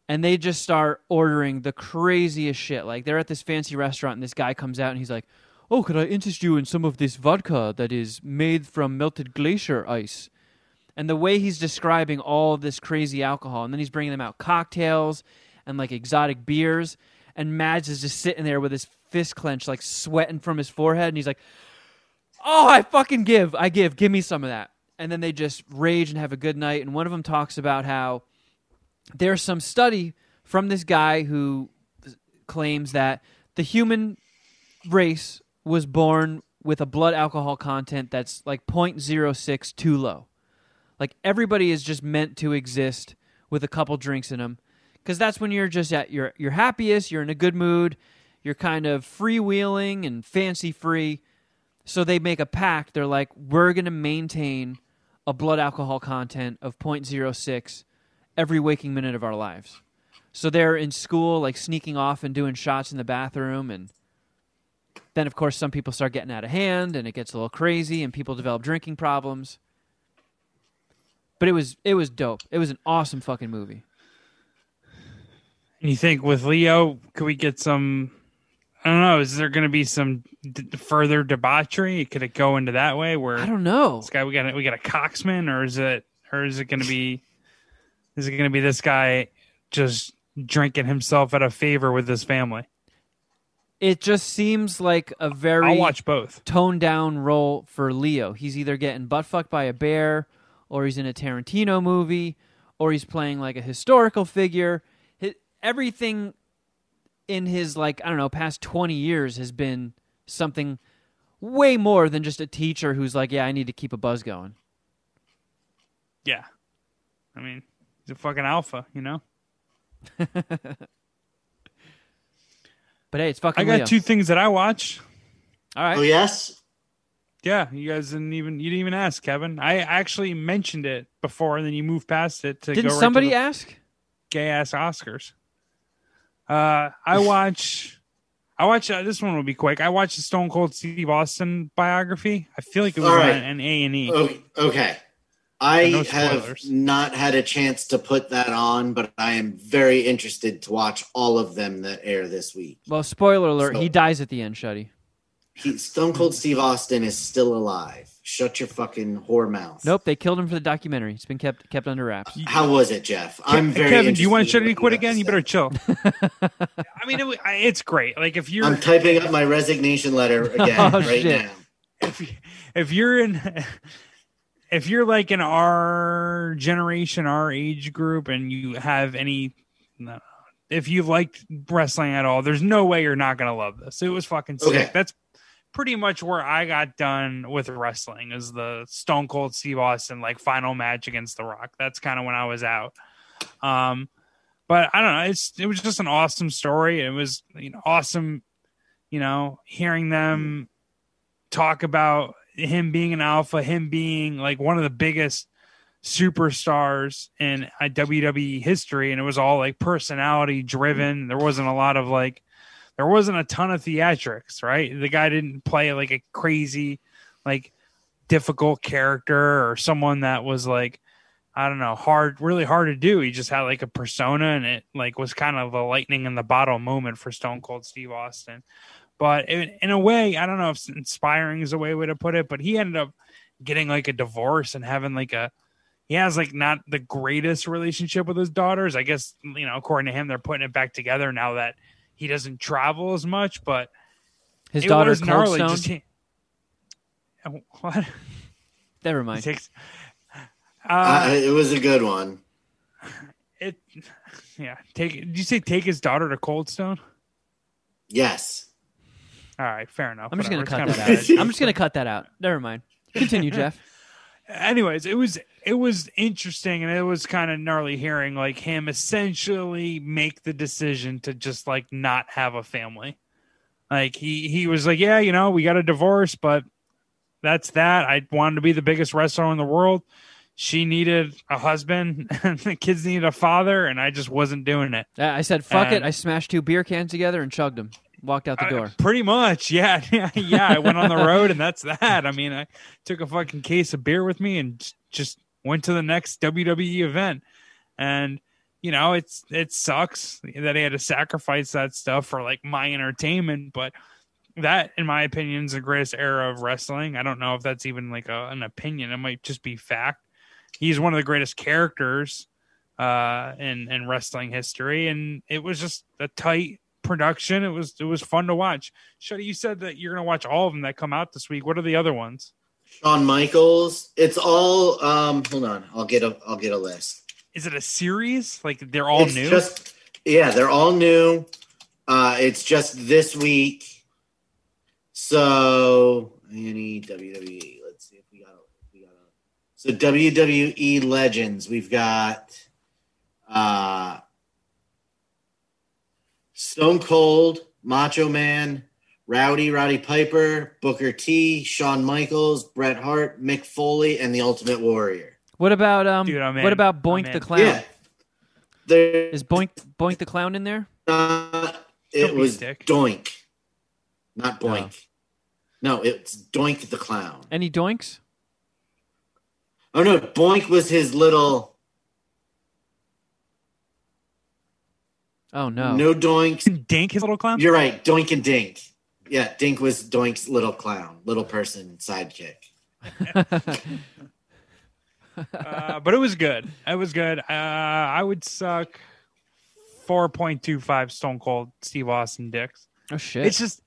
And they just start ordering the craziest shit. Like they're at this fancy restaurant, and this guy comes out, and he's like, "Oh, could I interest you in some of this vodka that is made from melted glacier ice?" and the way he's describing all this crazy alcohol, and then he's bringing them out cocktails and like exotic beers, and Mads is just sitting there with his fist clenched, like sweating from his forehead, and he's like, "Oh, I fucking give, I give, give me some of that." And then they just rage and have a good night. And one of them talks about how there's some study from this guy who claims that the human race was born with a blood alcohol content that's like 0.06 too low. Like everybody is just meant to exist with a couple drinks in them, because that's when you're just at your your happiest. You're in a good mood. You're kind of freewheeling and fancy free. So they make a pact. They're like, we're gonna maintain a blood alcohol content of 0.06 every waking minute of our lives. So they're in school, like sneaking off and doing shots in the bathroom, and then of course some people start getting out of hand, and it gets a little crazy, and people develop drinking problems. But it was it was dope. It was an awesome fucking movie. And you think with Leo, could we get some? I don't know. Is there going to be some d- further debauchery? Could it go into that way? Where I don't know. this guy we got a, we got a coxman, or is it or is it going to be is it going to be this guy just drinking himself out of favor with his family? it just seems like a very I'll watch both. toned down role for Leo. He's either getting butt fucked by a bear, or he's in a Tarantino movie, or he's playing like a historical figure. Hi everything in his like I don't know past twenty years has been something way more than just a teacher who's like, yeah, I need to keep a buzz going. Yeah. I mean, he's a fucking alpha, you know? But hey, it's fucking. I got Leo. two things that I watch. All right. Oh yes. Yeah, you guys didn't even you didn't even ask, Kevin. I actually mentioned it before, and then you moved past it to Didn't go right somebody to ask? gay ass Oscars. Uh, I watch. I watch. Uh, this one will be quick. I watched the Stone Cold Steve Austin biography. I feel like it was right. an A and E. Okay. I No have not had a chance to put that on, but I am very interested to watch all of them that air this week. Well, spoiler alert: So- he dies at the end. Shuddy. He, Stone Cold Steve Austin is still alive. Shut your fucking whore mouth. Nope, they killed him for the documentary. It's been kept kept under wraps. How was it, Jeff? I'm very. Kevin, do you want interested in to what quit have to again? You better chill. I mean, it, it's great. Like if you're I'm typing up my resignation letter oh, again Oh, right shit. now. if if you're in if you're like in our generation, our age group, and you have any, if you liked wrestling at all, there's no way you're not gonna love this. It was fucking sick. Okay. That's pretty much where I got done with wrestling is the Stone Cold Steve Austin like final match against The Rock. That's kind of when I was out. Um, but I don't know. It's it was just an awesome story. It was you know awesome, you know, hearing them talk about him being an alpha, him being like one of the biggest superstars in uh, WWE history, and it was all like personality driven. There wasn't a lot of like, there wasn't a ton of theatrics, right? The guy didn't play like a crazy, like difficult character or someone that was like, I don't know, hard, really hard to do. He just had like a persona, and it like was kind of a lightning in the bottle moment for Stone Cold Steve Austin. But in, in a way, I don't know if inspiring is a way way to put it, but he ended up getting like a divorce and having like a he has like not the greatest relationship with his daughters. I guess you know, according to him, they're putting it back together now that he doesn't travel as much. But His it daughter was Cold gnarly. Stone. Just he, what? Never He mind. takes, Uh, uh, it was a good one. it, yeah. Take. Did you say take his daughter to Cold Stone? Yes. All right, fair enough. I'm just gonna cut that out. I'm just gonna cut that out. Never mind. Continue, Jeff. anyways it was it was interesting and it was kind of gnarly hearing like him essentially make the decision to just like not have a family like he he was like yeah you know we got a divorce but that's that i wanted to be the biggest wrestler in the world she needed a husband and the kids needed a father and i just wasn't doing it I said, "Fuck it." I smashed two beer cans together and chugged them. Walked out the Uh, door. pretty much, yeah, yeah. I went on the road, and that's that. I mean, I took a fucking case of beer with me, and just went to the next WWE event. And you know, it's it sucks that I had to sacrifice that stuff for like my entertainment, but that, in my opinion, is the greatest era of wrestling. I don't know if that's even like a, an opinion; it might just be fact. He's one of the greatest characters uh, in in wrestling history, and it was just a tight production. It was it was fun to watch. Shuddy, you said that you're gonna watch all of them that come out this week. What are the other ones? Shawn Michaels. It's all. Um, hold on. I'll get a. I'll get a list. Is it a series? Like they're all It's new? Just yeah, they're all new. Uh, it's just this week. So any WWE. Let's see if we got. If we got a, so WWE legends. We've got. Uh, Stone Cold, Macho Man, Rowdy, Roddy Piper, Booker T, Shawn Michaels, Bret Hart, Mick Foley, and the Ultimate Warrior. What about um? Dude, I'm what in. about I'm Boink in. the Clown? Yeah. There Is Boink Boink the Clown in there? Uh, it was dick. Doink, not Boink. No, it's Doink the clown. Any Doinks? Oh no, Boink was his little. Oh no. No Doinks. Dink his little clown. You're right, Doink and Dink. Yeah, Dink was Doink's little clown, little person sidekick. uh, but it was good. It was good. Uh, I would suck four point two five Stone Cold Steve Austin dicks. Oh shit! it's just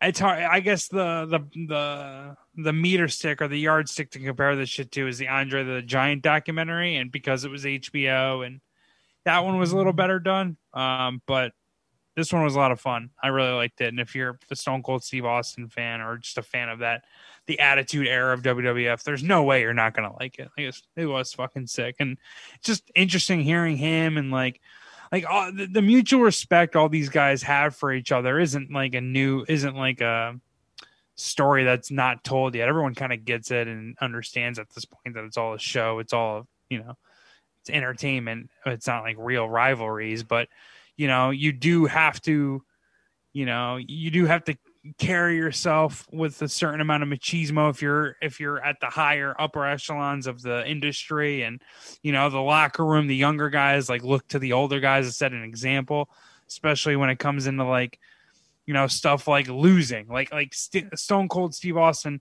it's hard. I guess the the the the meter stick or the yardstick to compare this shit to is the Andre the Giant documentary, and because it was HBO and that one was a little better done. Um, but this one was a lot of fun. I really liked it. And if you're a Stone Cold Steve Austin fan or just a fan of that, the Attitude Era of WWF, there's no way you're not gonna like it. It, was, it was fucking sick, and just interesting hearing him and like like all, the, the mutual respect all these guys have for each other isn't like a new isn't like a story that's not told yet everyone kind of gets it and understands at this point that it's all a show it's all you know it's entertainment. It's not like real rivalries but you know you do have to you know you do have to carry yourself with a certain amount of machismo if you're if you're at the higher upper echelons of the industry and you know the locker room the younger guys like look to the older guys to set an example especially when it comes into like you know stuff like losing like like St- stone cold steve austin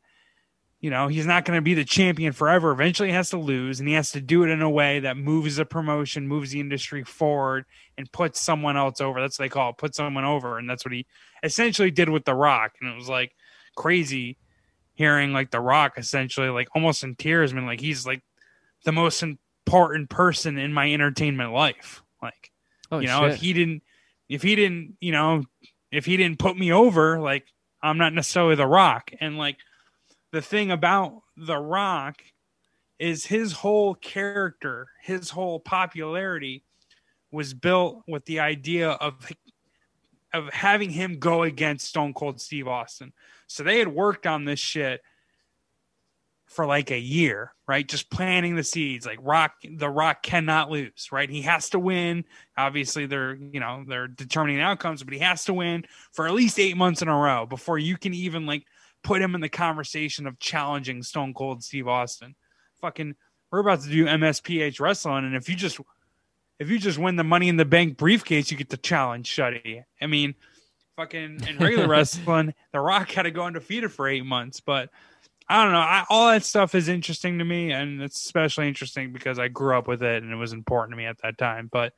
you know he's not going to be the champion forever. Eventually he has to lose and he has to do it in a way that moves the promotion moves the industry forward and puts someone else over. That's what they call it put someone over. And that's what he essentially did with the rock. And it was like crazy hearing like the rock essentially like almost in tears I mean like he's like the most important person in my entertainment life. Like oh you know shit! if he didn't if he didn't you know if he didn't put me over like i'm not necessarily the rock. And like the thing about the rock is his whole character his whole popularity was built with the idea of of having him go against stone cold steve austin so they had worked on this shit for like a year, right? Just planting the seeds. Like Rock, the Rock cannot lose, right? He has to win. Obviously, they're you know they're determining outcomes, but he has to win for at least eight months in a row before you can even like put him in the conversation of challenging Stone Cold Steve Austin. Fucking, we're about to do MSPH wrestling, and if you just if you just win the Money in the Bank briefcase, you get to challenge Shuddy. I mean, fucking in regular wrestling, The Rock had to go undefeated for eight months, but I don't know. I, all that stuff is interesting to me, and it's especially interesting because I grew up with it and it was important to me at that time. But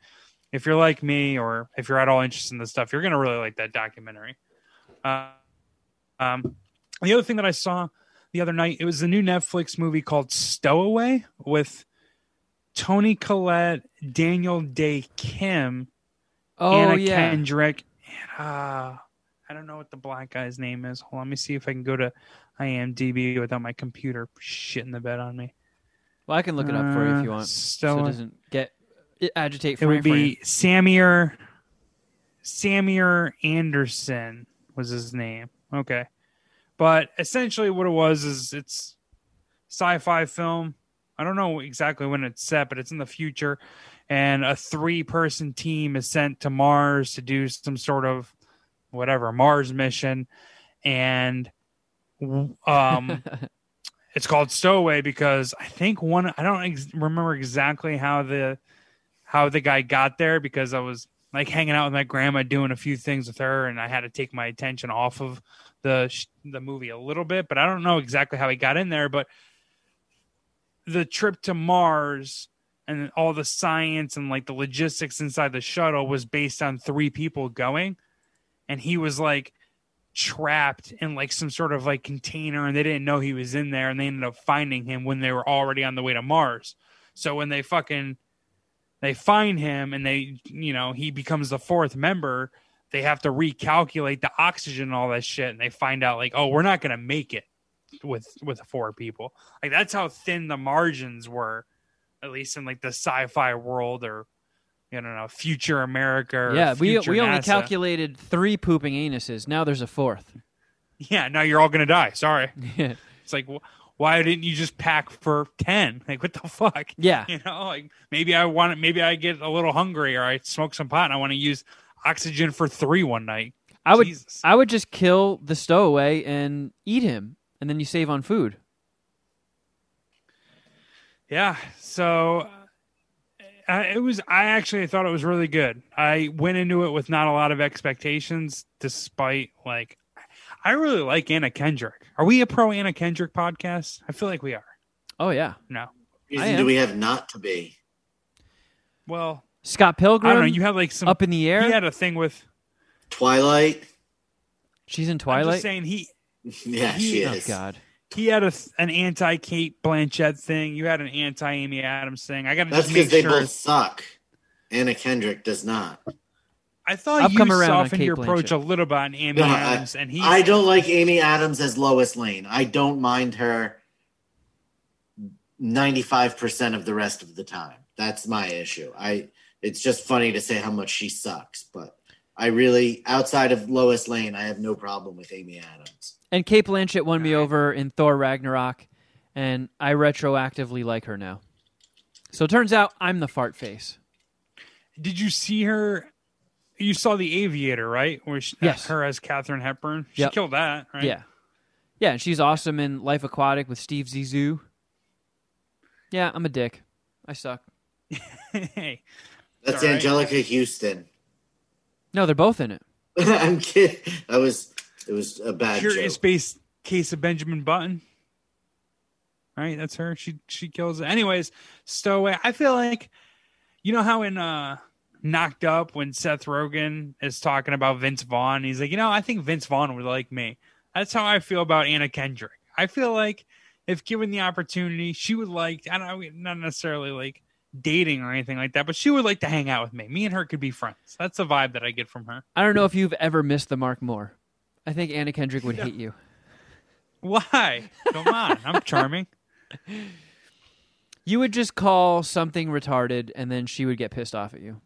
if you're like me, or if you're at all interested in this stuff, you're gonna really like that documentary. Uh, um, the other thing that I saw the other night, it was the new Netflix movie called Stowaway with Toni Collette, Daniel Dae Kim, oh Anna yeah, Kendrick. And, uh, I don't know what the black guy's name is. Hold on, let me see if I can go to IMDb without my computer shitting the bed on me. well I can look it up for you if you Uh, want, so it doesn't get it agitate. it would be Samir Samir Anderson was his name. Okay. But essentially what it was is it's sci-fi film. I don't know exactly when it's set, but it's in the future and a three-person team is sent to Mars to do some sort of whatever Mars mission and um it's called stowaway because i think one i don't ex- remember exactly how the how the guy got there because i was like hanging out with my grandma doing a few things with her and i had to take my attention off of the the movie a little bit but i don't know exactly how he got in there but the trip to mars and all the science and like the logistics inside the shuttle was based on three people going and he was like trapped in like some sort of like container and they didn't know he was in there and they ended up finding him when they were already on the way to Mars. So when they fucking they find him and they you know he becomes the fourth member, they have to recalculate the oxygen and all that shit and they find out like oh we're not going to make it with with four people. Like that's how thin the margins were at least in like the sci-fi world or you don't know, future America. Or yeah, we future we only NASA. calculated three pooping anuses. Now there's a fourth. Yeah, now you're all gonna die. Sorry. It's like, why didn't you just pack for ten? Like, what the fuck? yeah. You know, like maybe I want, maybe I get a little hungry, or I smoke some pot, and I want to use oxygen for three one night. I would Jesus. I would just kill the stowaway and eat him, and then you save on food. Yeah. So uh, it was. I actually thought it was really good. I went into it with not a lot of expectations, despite like. I really like Anna Kendrick. Are we a pro Anna Kendrick podcast? I feel like we are. Oh yeah, No. Reason do we have not to be? Well, Scott Pilgrim I don't know. You had like some up in the air. He had a thing with Twilight. She's in I'm Twilight. just saying he Yeah, she oh is. God. he had a an anti Cate Blanchett thing. You had an anti Amy Adams thing. I got to That's just make because they sure. both suck. Anna Kendrick does not. I thought I've you come around softened Kate your approach a little bit on Amy No, I- Adams, and he. I don't like Amy Adams as Lois Lane. I don't mind her 95% of the rest of the time. That's my issue. I it's just funny to say how much she sucks, but I really outside of Lois Lane, I have no problem with Amy Adams. And Cate Blanchett won me Alright. over in Thor Ragnarok, and I retroactively like her now. So it turns out I'm the fart face. Did you see her? You saw the Aviator, right? Where she, Yes. her as Katharine Hepburn. She Yep. killed that, right? Yeah. Yeah, and she's awesome in Life Aquatic with Steve Zissou. Yeah, I'm a dick. I suck. hey, That's All right. Anjelica Huston. No, they're both in it. I'm kidding. I was it was a bad curious joke. based case of Benjamin Button. Right, that's her. She she kills it. Anyways, Stowaway. I feel like you know how in uh Knocked Up when Seth Rogen is talking about Vince Vaughn, he's like, you know, I think Vince Vaughn would like me. That's how I feel about Anna Kendrick. I feel like if given the opportunity, she would like I don't not necessarily like dating or anything like that, but she would like to hang out with me. Me and her could be friends. That's the vibe that I get from her. I don't know if you've ever missed the mark more. I think Anna Kendrick would hate you. Why? Come on, I'm charming. You would just call something retarded, and then she would get pissed off at you.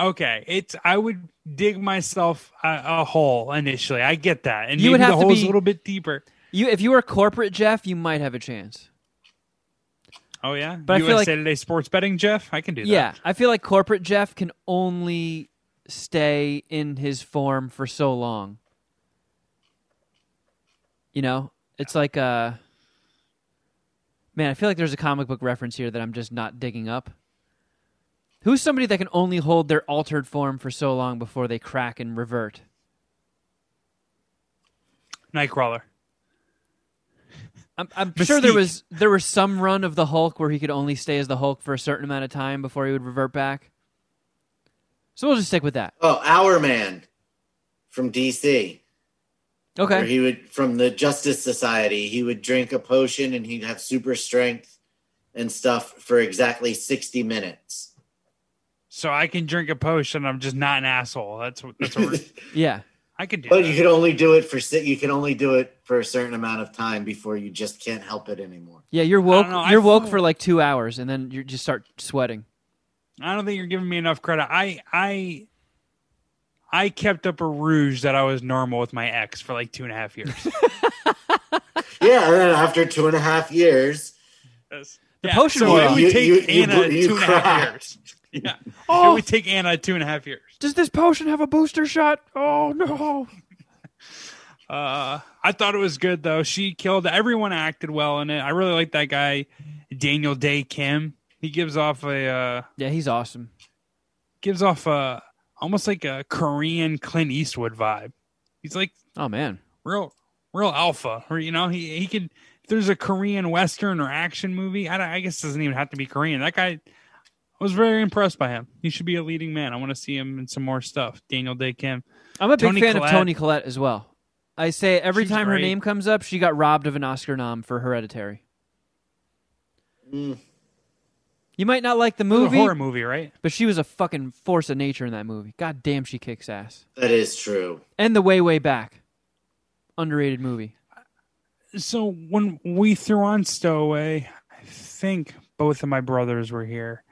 Okay, it's I would dig myself a, a hole initially. I get that, and You would have the to hole's be- a little bit deeper. You, if you were corporate Jeff, you might have a chance. Oh yeah, But I feel USA like- Today Sports Betting, Jeff. I can do that. Yeah, I feel like corporate Jeff can only stay in his form for so long. You know, it's like uh Man, I feel like there's a comic book reference here that I'm just not digging up. Who's somebody that can only hold their altered form for so long before they crack and revert? Nightcrawler. I'm, I'm sure there was there was some run of the Hulk where he could only stay as the Hulk for a certain amount of time before he would revert back. So we'll just stick with that. Oh, Hourman from DC. Where Okay. he would from the Justice Society, he would drink a potion and he'd have super strength and stuff for exactly 60 minutes. So I can drink a potion. I'm just not an asshole. That's what. That's what Yeah. I can do. But that. you could only do it for you can only do it for a certain amount of time before you just can't help it anymore. Yeah, you're woke. know, You're woke feel- for like two hours, and then you just start sweating. I don't think you're giving me enough credit. I I I kept up a rouge that I was normal with my ex for like two and a half years. Yeah, and then after two and a half years, The potion so wore it off. would You- take you- you Anna bro- you two and a half cracked. years. Yeah, Oh. it would take Anna two and a half years. Does this potion have a booster shot? Oh no! Uh, I thought it was good though. She killed. Everyone acted well in it. I really like that guy, Daniel Dae Kim. He gives off a uh, Yeah, he's awesome. gives off a almost like a Korean Clint Eastwood vibe. He's like Oh man. real, real alpha. Or you know, he he could. If there's a Korean western or action movie, I, don't- I guess it doesn't even have to be Korean. That guy. I was very impressed by him. He should be a leading man. I want to see him in some more stuff. Daniel Dae Kim. I'm a big Toni fan Collette. of Toni Collette as well. I say every She's time her name comes up, she got robbed of an Oscar nom for Hereditary. mm, You might not like the It was movie, a horror movie, right? but she was a fucking force of nature in that movie. God damn, she kicks ass. that is true. And the way way back, underrated movie. so when we threw on Stowaway, I think both of my brothers were here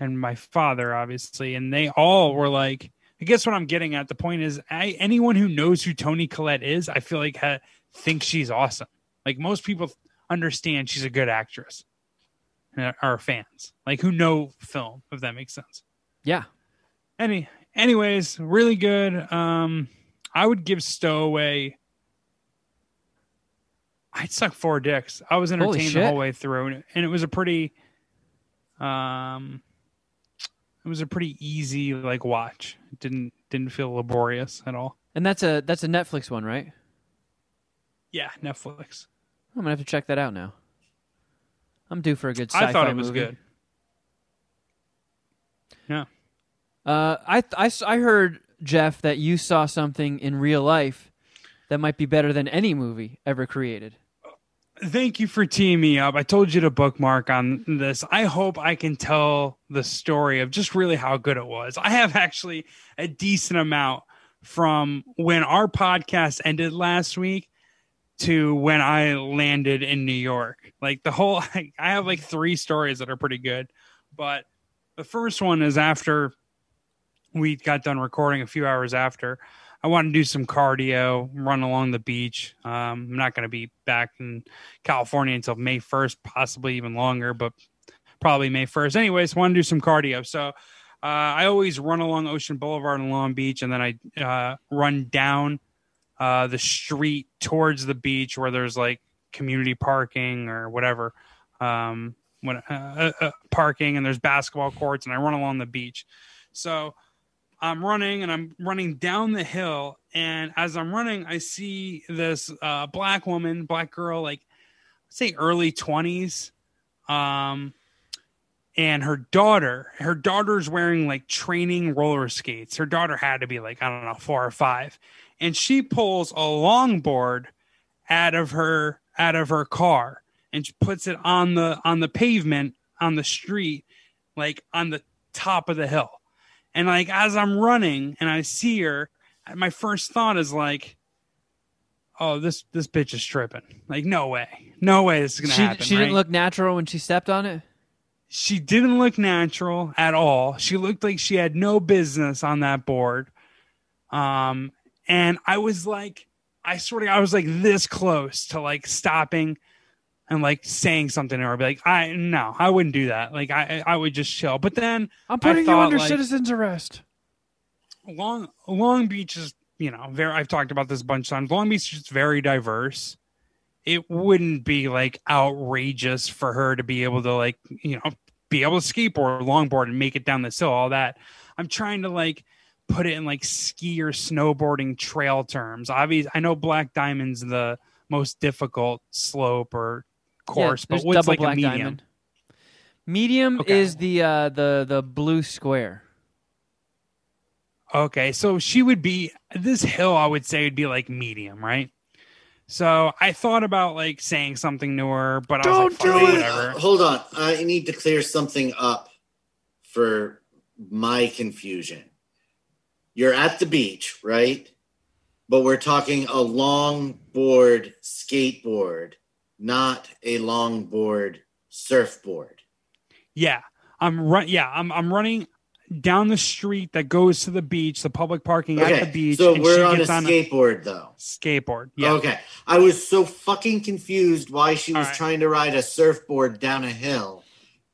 and my father, obviously, and they all were like, I guess what I'm getting at the point is I, anyone who knows who Toni Collette is, I feel like ha, thinks she's awesome. Like most people understand she's a good actress and are fans, like who know film, if that makes sense. Yeah. Any, anyways, really good. Um, I would give Stowaway. I'd suck four dicks. I was entertained the whole way through, and, and it was a pretty, um, it was a pretty easy like watch. It didn't didn't feel laborious at all. And that's a that's a Netflix one, right? Yeah, Netflix. I'm gonna have to check that out now. I'm due for a good sci-fi I thought it was movie. good. Yeah, Uh, I, I I heard Jeff, that you saw something in real life that might be better than any movie ever created. Thank you for teeing me up. I told you to bookmark on this. I hope I can tell the story of just really how good it was. I have actually a decent amount from when our podcast ended last week to when I landed in New York. Like the whole, I have like three stories that are pretty good. But the first one is after we got done recording a few hours after. I want to do some cardio, run along the beach. Um, I'm not going to be back in California until May 1st, possibly even longer, but probably May 1st. Anyways, I want to do some cardio. So uh, I always run along Ocean Boulevard and Long Beach, and then I uh, run down uh, the street towards the beach where there's like community parking or whatever. Um, when uh, uh, parking and there's basketball courts, and I run along the beach. So I'm running and I'm running down the hill. And as I'm running, I see this uh, black woman, black girl, like say early 20s. Um, and her daughter, her daughter's wearing like training roller skates. Her daughter had to be like, I don't know, four or five. And she pulls a longboard out of her out of her car and she puts it on the on the pavement on the street, like on the top of the hill and like as I'm running and I see her, my first thought is like, "Oh, this this bitch is tripping." Like, no way, no way this is gonna she, happen. She right? didn't look natural when she stepped on it. She didn't look natural at all. She looked like she had no business on that board. Um, and I was like, I sort of, I was like this close to like stopping and like saying something to her, be like, I no, I wouldn't do that. Like I I would just chill. But then I'm putting you thought, under like- citizen's arrest. Long Long Beach is, you know, very I've talked about this a bunch of times. Long Beach is just very diverse. It wouldn't be like outrageous for her to be able to like, you know, be able to skateboard or longboard and make it down this hill, all that. I'm trying to like put it in like ski or snowboarding trail terms. Obviously, I know Black Diamond's the most difficult slope or course, yeah, but what's double like black a medium? diamond. Medium Okay. is the uh, the the blue square. Okay, so she would be this hill. I would say would be like medium, right? So I thought about like saying something to her, but I was like, Don't do it, it!" whatever. Uh, hold on. I need to clear something up for my confusion. You're at the beach, right? But we're talking a longboard skateboard, not a longboard surfboard. Yeah, I'm run. Yeah, I'm I'm running down the street that goes to the beach, the public parking at the beach. so and we're she on a gets on skateboard, though. skateboard. Yeah, Okay. I was so fucking confused why she was All right. trying to ride a surfboard down a hill.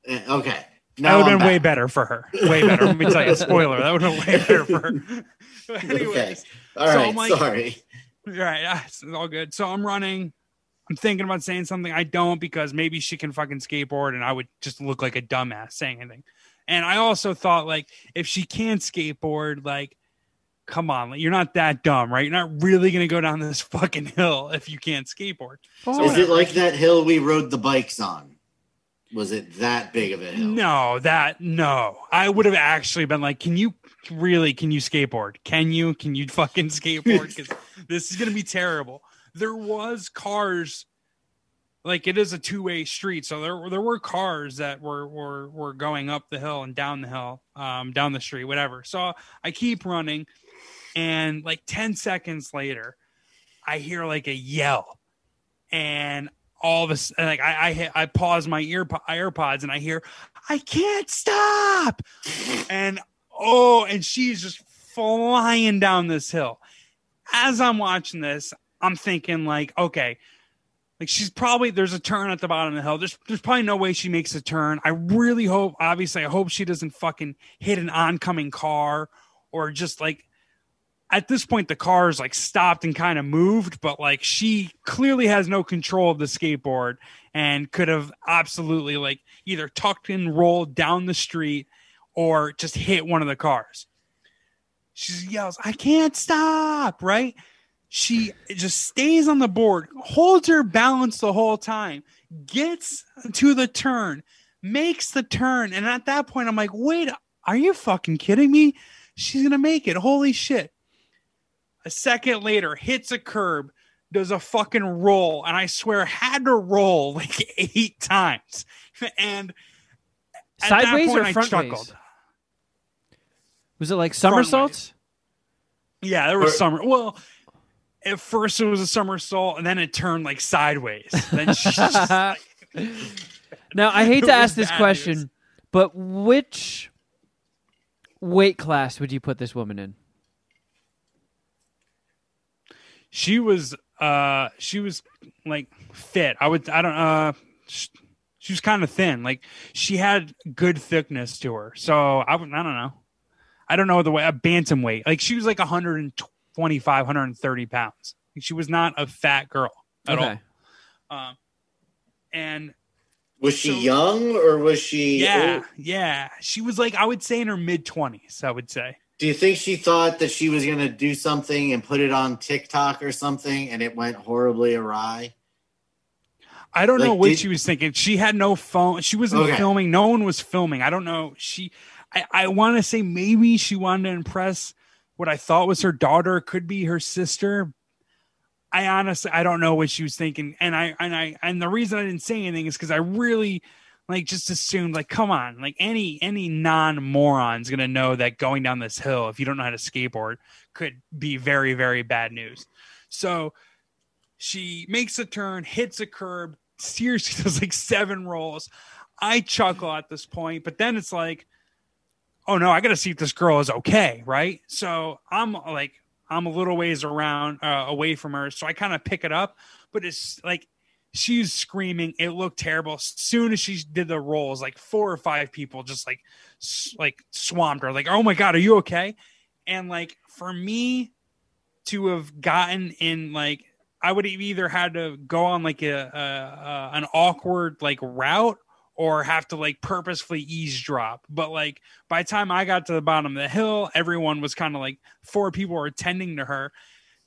Uh, Okay. that Now would have been way better for her. Way better. Let me tell you, spoiler. That would have been way better for her. But anyways, okay. all right. So like- sorry. Right, ah, it's all good. So I'm running. I'm thinking about saying something. I don't because maybe she can fucking skateboard, and I would just look like a dumbass saying anything. And I also thought like if she can skateboard, like, come on, like, you're not that dumb, right? You're not really gonna go down this fucking hill if you can't skateboard. So Is it like that hill we rode the bikes on? Was it that big of a hill? No, that no. I would have actually been like, "Can you really? Can you skateboard? Can you? Can you fucking skateboard? Because this is gonna be terrible." There was cars, like it is a two way street, so there there were cars that were were were going up the hill and down the hill, um, down the street, whatever. So I keep running, and like ten seconds later, I hear like a yell, and all of a s- like I I, I pause my ear AirPods and I hear I can't stop, and oh, and she's just flying down this hill. As I'm watching this, I'm thinking like, okay, like she's probably there's a turn at the bottom of the hill. There's there's probably no way she makes a turn. I really hope, obviously, I hope she doesn't fucking hit an oncoming car or just like at this point the car is like stopped and kind of moved, but like she clearly has no control of the skateboard and could have absolutely like either tucked and rolled down the street or just hit one of the cars. She yells, I can't stop, right? She just stays on the board, holds her balance the whole time, gets to the turn, makes the turn. And at that point, I'm like, wait, are you fucking kidding me? she's gonna make it. Holy shit! A second later, hits a curb, does a fucking roll, and I swear had to roll like eight times. And at that Sideways point, or I front chuckled. ways? Was it like somersaults? Yeah, there was Or- summer. Well, at first it was a somersault, and then it turned like sideways. Then like, Now I hate to ask this question, news. but which weight class would you put this woman in? she was uh she was like fit i would i don't uh sh- she was kind of thin like she had good thickness to her so i would i don't know i don't know the way a bantam weight. like she was like 125 130 pounds she was not a fat girl at okay. all um and Was she So- young or was she? yeah old? yeah she was like i would say in her mid 20s i would say Do you think she thought that she was going to do something and put it on TikTok or something, and it went horribly awry? I don't know what did- she was thinking. She had no phone. She wasn't Okay. filming. No one was filming. I don't know. She, I, I want to say maybe she wanted to impress what I thought was her daughter. Could be her sister. I honestly, I don't know what she was thinking. And I, and I, and the reason I didn't say anything is because I really, like, just assumed, like, come on, like any, any non moron's gonna know that going down this hill, if you don't know how to skateboard, could be very, very bad news. So she makes a turn, hits a curb, seriously does like seven rolls. I chuckle at this point, but then it's like, oh no, I got to see if this girl is okay, right? So I'm like, I'm a little ways around, uh, away from her, so I kind of pick it up, but it's like she's screaming. It looked terrible. Soon as she did the rolls, like four or five people just like, like swamped her, like, oh my god, are you okay? And like for me to have gotten in like I would have either had to go on like a, a, a an awkward like route or have to like purposefully eavesdrop. But like by the time I got to the bottom of the hill, everyone was kind of like four people were attending to her.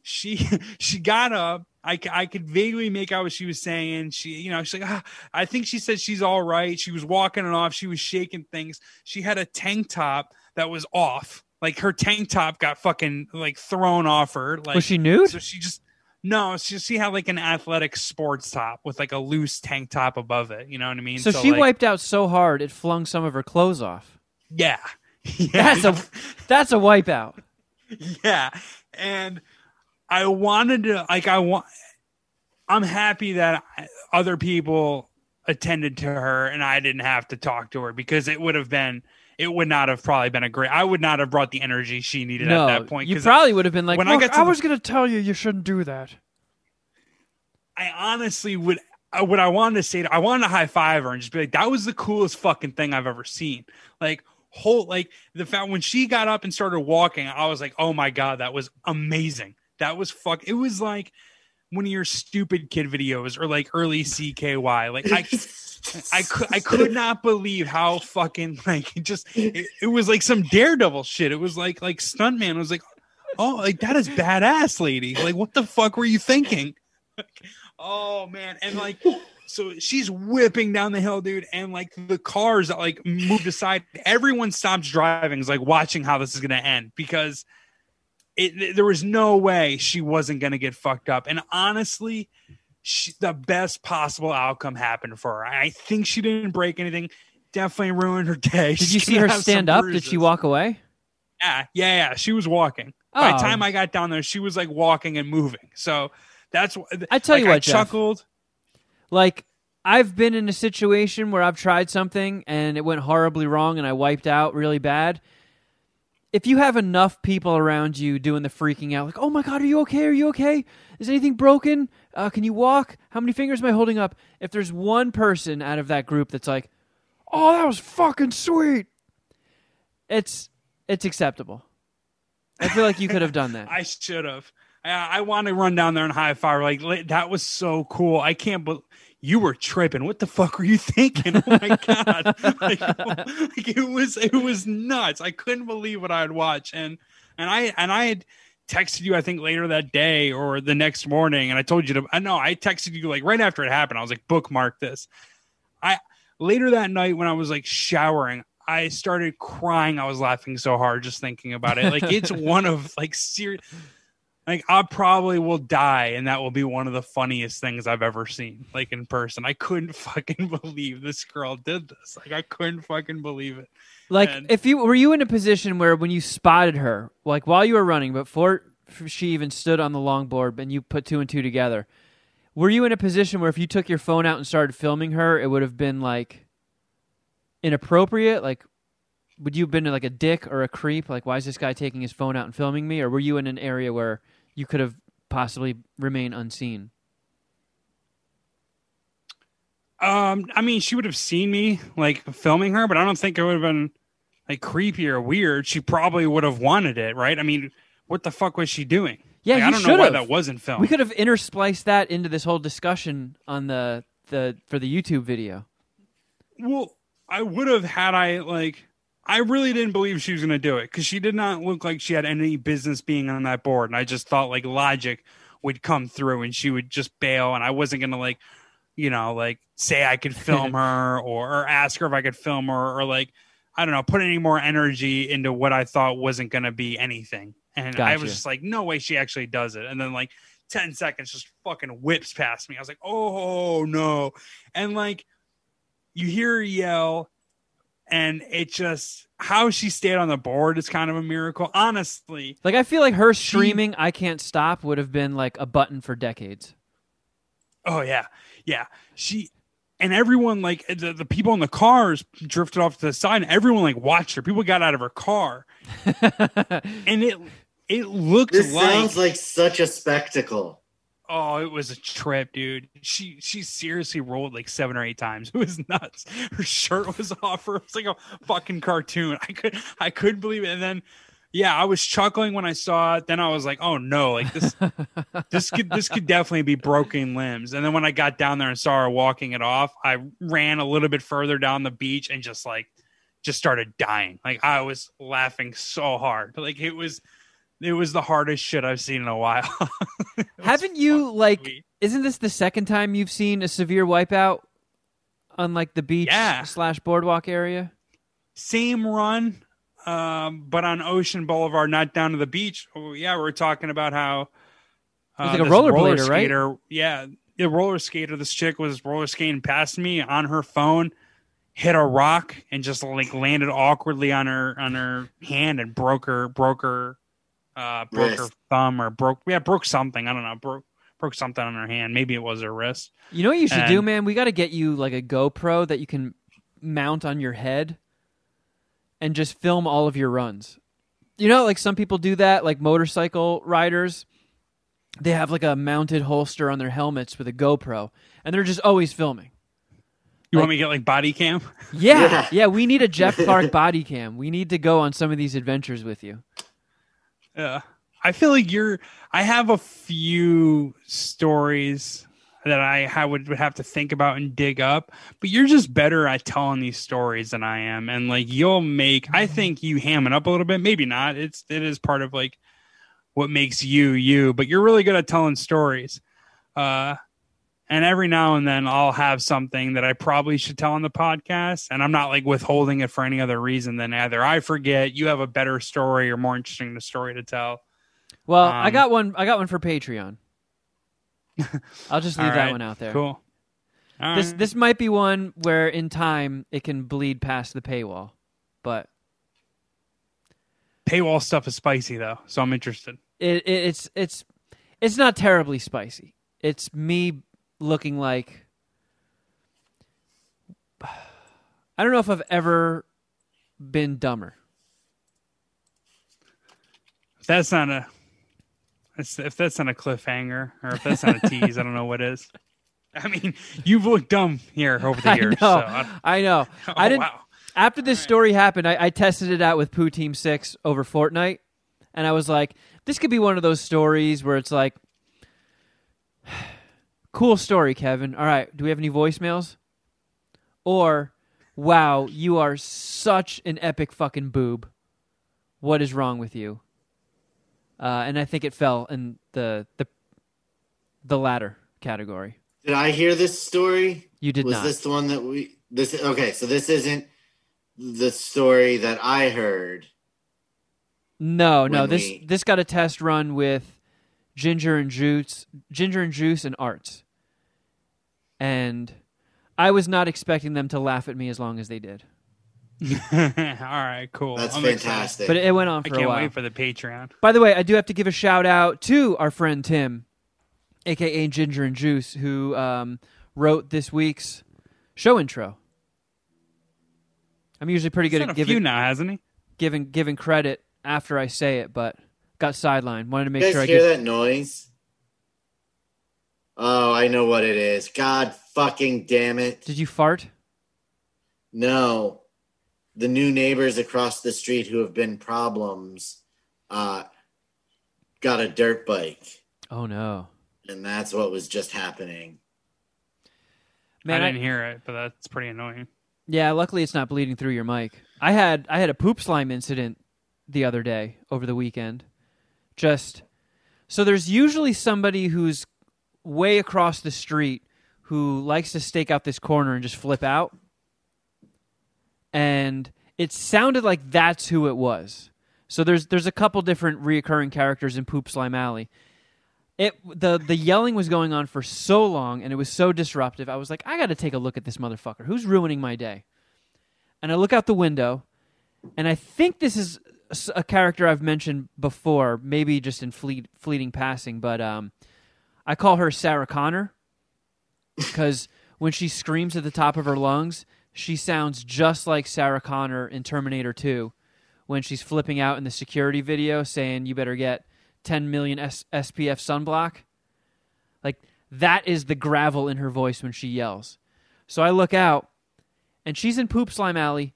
She she got up. I, I could vaguely make out what she was saying. She, you know, she's like, ah, I think she said she's all right. She was walking it off. She was shaking things. She had a tank top that was off. Like her tank top got fucking like thrown off her. Like Was she nude? so she just no, she she had like an athletic sports top with like a loose tank top above it. You know what I mean? So, she like, wiped out so hard it flung some of her clothes off. Yeah, yeah, That's a that's a wipeout. yeah. And I wanted to like I want. I'm happy that other people attended to her and I didn't have to talk to her because it would have been it would not have probably been a great. I would not have brought the energy she needed No, at that point. you 'cause probably would have been like, when I "Look, got to I the- was going to tell you you shouldn't do that." I honestly would. uh, What I wanted to say, to, I wanted to high five her and just be like, "That was the coolest fucking thing I've ever seen." Like whole, like the fact when she got up and started walking, I was like, "Oh my god, that was amazing." That was fuck. It was like one of your stupid kid videos or like early CKY. Like I, I could, I could not believe how fucking like it just. It, it was like some daredevil shit. It was like like stuntman was like, "Oh, like that is badass, lady." Like what the fuck were you thinking? Oh man, and like so she's whipping down the hill, dude, and like the cars like moved aside, everyone stops driving, is like watching how this is gonna end because it there was no way she wasn't gonna get fucked up. And honestly, she, the best possible outcome happened for her. I think she didn't break anything. Definitely ruined her day. Did you see her stand up? Did she walk away? Yeah, yeah, yeah. She was walking. By the Oh. time I got down there, she was like walking and moving. So that's I tell like, you I what, Jeff. chuckled. Like I've been in a situation where I've tried something and it went horribly wrong and I wiped out really bad. If you have enough people around you doing the freaking out, like, "Oh my god, are you okay? Are you okay? Is anything broken? Uh, can you walk? How many fingers am I holding up?" If there's one person out of that group that's like, "Oh, that was fucking sweet," it's it's acceptable. I feel like you could have done that. I should have. I, I want to run down there and high five. Like that was so cool. I can't believe you were tripping. What the fuck were you thinking? Oh my god! like, like, it was it was nuts. I couldn't believe what I had watched. And and I and I had texted you. I think later that day or the next morning, and I told you to. I know I texted you like right after it happened. I was like, bookmark this. I later that night when I was like showering. I started crying. I was laughing so hard just thinking about it. Like it's one of like serious. Like I probably will die, and that will be one of the funniest things I've ever seen. Like in person, I couldn't fucking believe this girl did this. Like I couldn't fucking believe it. Like, And- if you were you in a position where when you spotted her, like while you were running, before she even stood on the longboard, and you put two and two together, were you in a position where if you took your phone out and started filming her, it would have been like inappropriate? Like, would you have been like a dick or a creep? Like, why is this guy taking his phone out and filming me? Or were you in an area where you could have possibly remained unseen? Um, I mean, she would have seen me like filming her, but I don't think it would have been like creepy or weird. She probably would have wanted it, right? I mean, what the fuck was she doing? Yeah, Like, I don't know why that wasn't filmed. We could have interspliced that into this whole discussion on the the for the YouTube video. Well, I would have had I like. I really didn't believe she was going to do it because she did not look like she had any business being on that board, and I just thought like logic would come through and she would just bail, and I wasn't going to like, you know, like say I could film her or, or ask her if I could film her or like I don't know, put any more energy into what I thought wasn't going to be anything, and I was just like, no way, she actually does it, and then like. 10 seconds just fucking whips past me. I was like, oh no. And like, you hear her yell, and it just how she stayed on the board is kind of a miracle. Honestly, Like I feel like her She- "I can't stop" would have been like a button for decades. oh yeah, yeah. She and everyone like the, the people in the cars drifted off to the side, and everyone like watched her. People got out of her car, and it it looked This like sounds like such a spectacle. Oh, it was a trip, dude. She she seriously rolled like seven or eight times. It was nuts. Her shirt was off her. It was like a fucking cartoon. I could I couldn't believe it. And then yeah, I was chuckling when I saw it. Then I was like, oh no, like this this could this could definitely be broken limbs. And then when I got down there and saw her walking it off, I ran a little bit further down the beach and just like just started dying. Like I was laughing so hard. Like it was it was the hardest shit I've seen in a while. Haven't you like? sweet. Isn't this the second time you've seen a severe wipeout on like the beach Yeah. slash boardwalk area? same run, um, but on Ocean Boulevard, not down to the beach. Oh, yeah, we are talking about how uh, was like a rollerblader, roller right? skater, Yeah, the roller skater. This chick was roller skating past me on her phone, hit a rock and just like landed awkwardly on her on her hand and broke her broke her uh, broke her thumb or broke yeah broke something. I don't know broke broke something on her hand. Maybe it was her wrist. You know what you should do, man? We got to get you like a GoPro that you can mount on your head and just film all of your runs. You know, like some people do that, like motorcycle riders. They have like a mounted holster on their helmets with a GoPro, and they're just always filming. You Like- want me to get like body cam? Yeah, Yeah. yeah. We need a Jeff Clark body cam. We need to go on some of these adventures with you. Yeah. I feel like you're I have a few stories that I would, would have to think about and dig up, but you're just better at telling these stories than I am. And like you'll make I think you ham it up a little bit. Maybe not. It's it is part of like what makes you you, but you're really good at telling stories. Uh and every now and then I'll have something that I probably should tell on the podcast. And I'm not like withholding it for any other reason than either I forget, you have a better story or more interesting story to tell. Well, I Um, got one. I got one for Patreon. I'll just leave All that right, one out there. Cool. All This right. this might be one where in time it can bleed past the paywall, but paywall stuff is spicy though, so I'm interested. it, it it's it's it's not terribly spicy. It's me looking like I don't know if I've ever been dumber. If that's not a if that's not a cliffhanger or if that's not a tease, I don't know what is. I mean, you've looked dumb here over the years. I know. So I, I know. oh, I didn't wow. after this story happened, I, I tested it out with Poo Team Six over Fortnite, and I was like, this could be one of those stories where it's like, cool story, Kevin. All right, do we have any voicemails? Or, wow, you are such an epic fucking boob. What is wrong with you? Uh, and I think it fell in the the the latter category. Did I hear this story? You did was not. this the one that we this okay so this isn't the story that I heard. No, no. This we- this got a test run with Ginger and Juice, Ginger and Juice and Arts, and I was not expecting them to laugh at me as long as they did. All right, cool. That's I'm excited. fantastic. But it went on I for a can't while. wait for the Patreon. By the way, I do have to give a shout out to our friend Tim, aka Ginger and Juice, who um, wrote this week's show intro. I'm usually pretty good at done a giving, now, hasn't he? giving giving credit after I say it, but got sidelined. Wanted to make you guys sure I hear give. that noise? Oh, I know what it is. God fucking damn it. Did you fart? No. The new neighbors across the street who have been problems uh, got a dirt bike. Oh no, And that's what was just happening. man! I I didn't hear it, but that's pretty annoying. Yeah, luckily it's not bleeding through your mic. I had I had a poop slime incident the other day over the weekend. Just so there's usually somebody who's way across the street who likes to stake out this corner and just flip out. And it sounded like that's who it was. So there's there's a couple different reoccurring characters in Poop Slime Alley. It the the yelling was going on for so long and it was so disruptive. I was like, I got to take a look at this motherfucker. Who's ruining my day? And I look out the window, and I think this is a character I've mentioned before, maybe just in fleet, fleeting passing, but um, I call her Sarah Connor because when she screams at the top of her lungs, she sounds just like Sarah Connor in Terminator 2 when she's flipping out in the security video saying, You better get 10 million S- SPF sunblock. Like, that is the gravel in her voice when she yells. So I look out, and she's in Poop Slime Alley,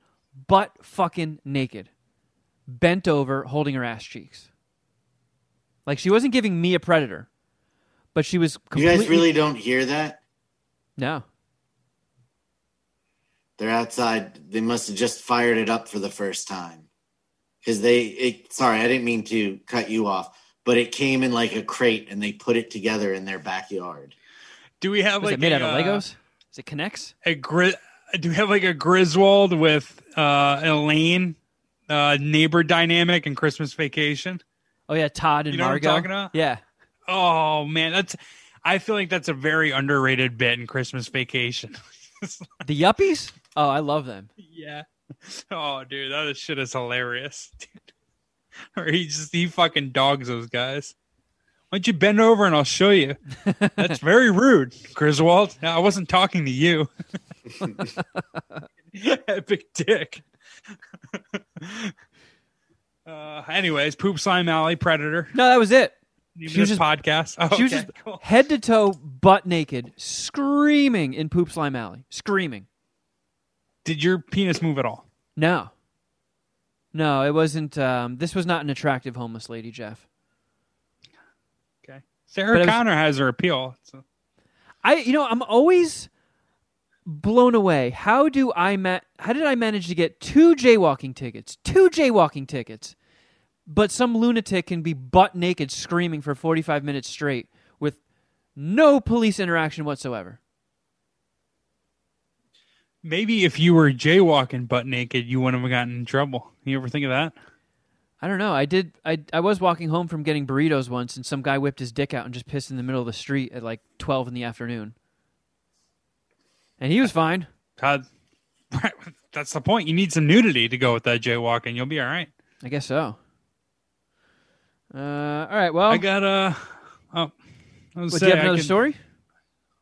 butt fucking naked, bent over, holding her ass cheeks. Like, she wasn't giving me a predator, but she was You guys really don't hear that? No. They're outside. They must have just fired it up for the first time. Because they, it, sorry, I didn't mean to cut you off, but it came in like a crate and they put it together in their backyard. Do we have Was like it made a, out of Legos? Is it connects? A gri- Do we have like a Griswold with uh, Elaine, uh, neighbor dynamic and Christmas Vacation? Oh yeah, Todd and You know what I'm Margo. talking about? Yeah. Oh man, that's. I feel like that's a very underrated bit in Christmas Vacation. The Yuppies? Oh, I love them. yeah. Oh, dude, that shit is hilarious. or he just he fucking dogs those guys. Why don't you bend over and I'll show you? That's very rude, Griswold. I wasn't talking to you. Epic dick. uh, anyways, poop slime alley predator. No, that was it. She was just- podcast. Oh, She was okay, just cool. head to toe, butt naked, screaming in Poop Slime Alley. Screaming. Did your penis move at all? No. No, it wasn't. Um, this was not an attractive homeless lady, Jeff. Okay. Sarah it was- Connor has her appeal. So. I, you know, I'm always blown away. How do I ma- How did I manage to get two jaywalking tickets? Two jaywalking tickets, but some lunatic can be butt naked screaming for 45 minutes straight with no police interaction whatsoever. Maybe if you were jaywalking butt naked, you wouldn't have gotten in trouble. You ever think of that? I don't know. I did. I I was walking home from getting burritos once, and some guy whipped his dick out and just pissed in the middle of the street at like 12 in the afternoon, and he was fine. God, that's the point. You need some nudity to go with that jaywalking. You'll be all right. I guess so. Uh, all right. Well, I got uh, oh, what, do you have another could- story?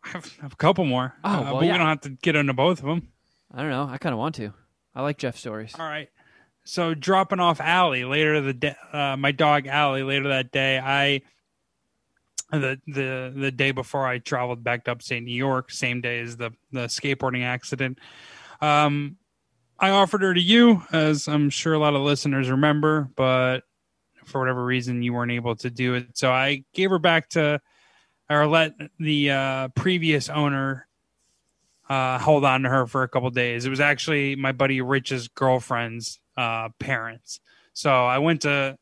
I have, I have a couple more. Oh, Uh, well, but yeah. we don't have to get into both of them. I don't know. I kind of want to. I like Jeff stories. All right. So dropping off Allie later the day, uh, my dog Allie later that day. I the the the day before I traveled back to upstate New York, same day as the the skateboarding accident. Um, I offered her to you, as I'm sure a lot of listeners remember, but for whatever reason you weren't able to do it. So I gave her back to, or let the uh, previous owner uh, hold on to her for a couple days. It was actually my buddy Rich's girlfriend's uh, parents. So I went to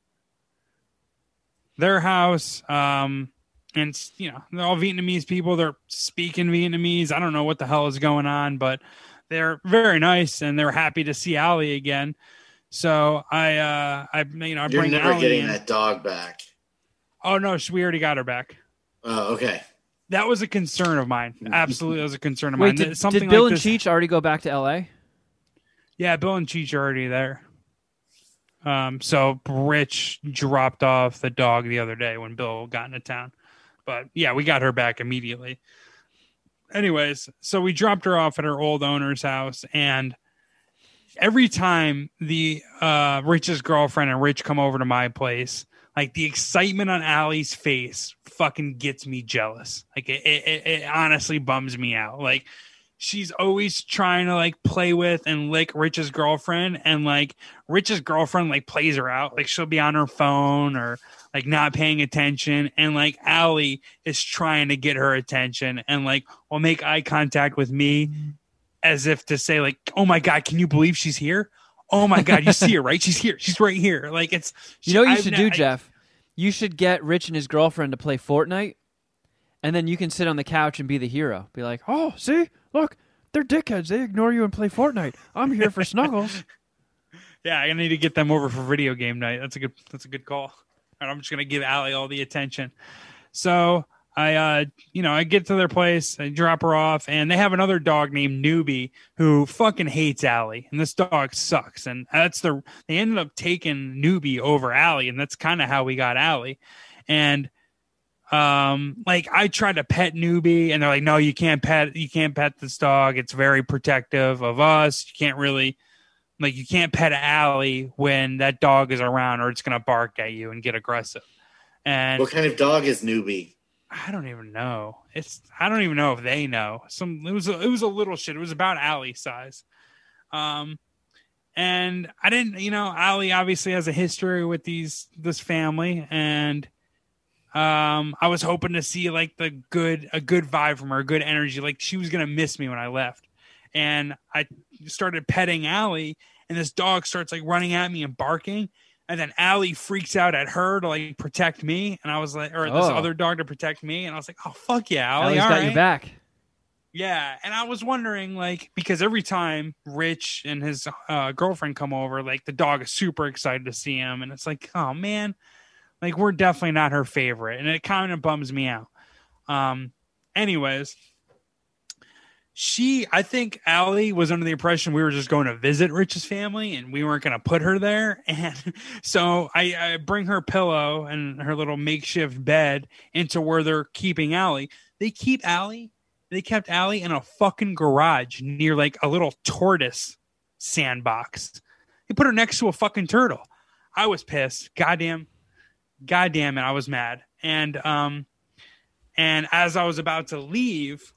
their house, um, and you know they're all Vietnamese people. They're speaking Vietnamese. I don't know what the hell is going on, but they're very nice and they're happy to see Allie again. So I, uh, I, you know, I You're bring never Allie getting in. that dog back. Oh no, sh- we already got her back. Oh, okay. That was a concern of mine. Absolutely, that was a concern of Wait, mine. did, Something did Bill like and this- Cheech already go back to L.A.? Yeah, Bill and Cheech are already there. Um, so Rich dropped off the dog the other day when Bill got into town. But yeah, we got her back immediately. Anyways, so we dropped her off at her old owner's house and every time the uh Rich's girlfriend and Rich come over to my place, like the excitement on Allie's face fucking gets me jealous. Like it, it, it- it honestly bums me out. Like she's always trying to like play with and lick Rich's girlfriend, and like Rich's girlfriend like plays her out. Like she'll be on her phone or like not paying attention, and like Allie is trying to get her attention and like will make eye contact with me as if to say like, "Oh my god, can you believe she's here?" Oh my god, you see her, right? She's here. She's right here. Like it's You know what you I've should do, I- Jeff? You should get Rich and his girlfriend to play Fortnite, and then you can sit on the couch and be the hero. Be like, "Oh, see, look, they're dickheads. They ignore you and play Fortnite. I'm here for snuggles." Yeah, I need to get them over for video game night. That's a good. That's a good call. And I'm just gonna give Allie all the attention. So I, uh, you know, I get to their place, I drop her off, and they have another dog named Newbie who fucking hates Allie, and this dog sucks. And that's the they ended up taking Newbie over Allie, and that's kind of how we got Allie. And um like i tried to pet newbie and they're like no you can't pet you can't pet this dog it's very protective of us you can't really like you can't pet Allie when that dog is around or it's gonna bark at you and get aggressive. And What kind of dog is newbie? I don't even know. It's I don't even know if they know. Some it was a, it was a little shit. It was about Allie size. Um and I didn't you know, Allie obviously has a history with these this family and um I was hoping to see like the good a good vibe from her, good energy. Like she was gonna miss me when I left. And I started petting Allie and this dog starts like running at me and barking. And then Allie freaks out at her to like protect me. And I was like, or this Oh. other dog to protect me. And I was like, oh, fuck yeah, Allie. Allie's all got right. your back. Yeah. And I was wondering, like, because every time Rich and his uh, girlfriend come over, like, the dog is super excited to see him. And it's like, oh, man, like, we're definitely not her favorite. And it kind of bums me out. Um, anyways, she, I think Allie was under the impression we were just going to visit Rich's family and we weren't going to put her there. And so I, I bring her pillow and her little makeshift bed into where they're keeping Allie. They keep Allie, they kept Allie in a fucking garage near like a little tortoise sandbox. They put her next to a fucking turtle. I was pissed. Goddamn, goddamn it, I was mad. And um, and as I was about to leave,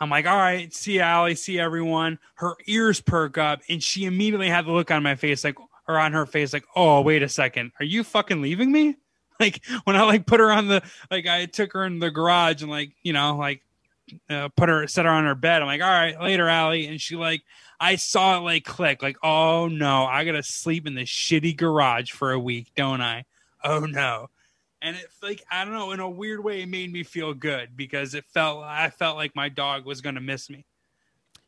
I'm like, all right, see Allie, see everyone. Her ears perk up, and she immediately had the look on my face, like, or on her face, like, oh, wait a second, are you fucking leaving me? Like when I like put her on the, like I took her in the garage and like you know like uh, put her set her on her bed. I'm like, all right, later, Allie, and she like I saw it like click, like, oh no, I gotta sleep in this shitty garage for a week, don't I? Oh no. And it like I don't know, in a weird way, it made me feel good because it felt I felt like my dog was gonna miss me.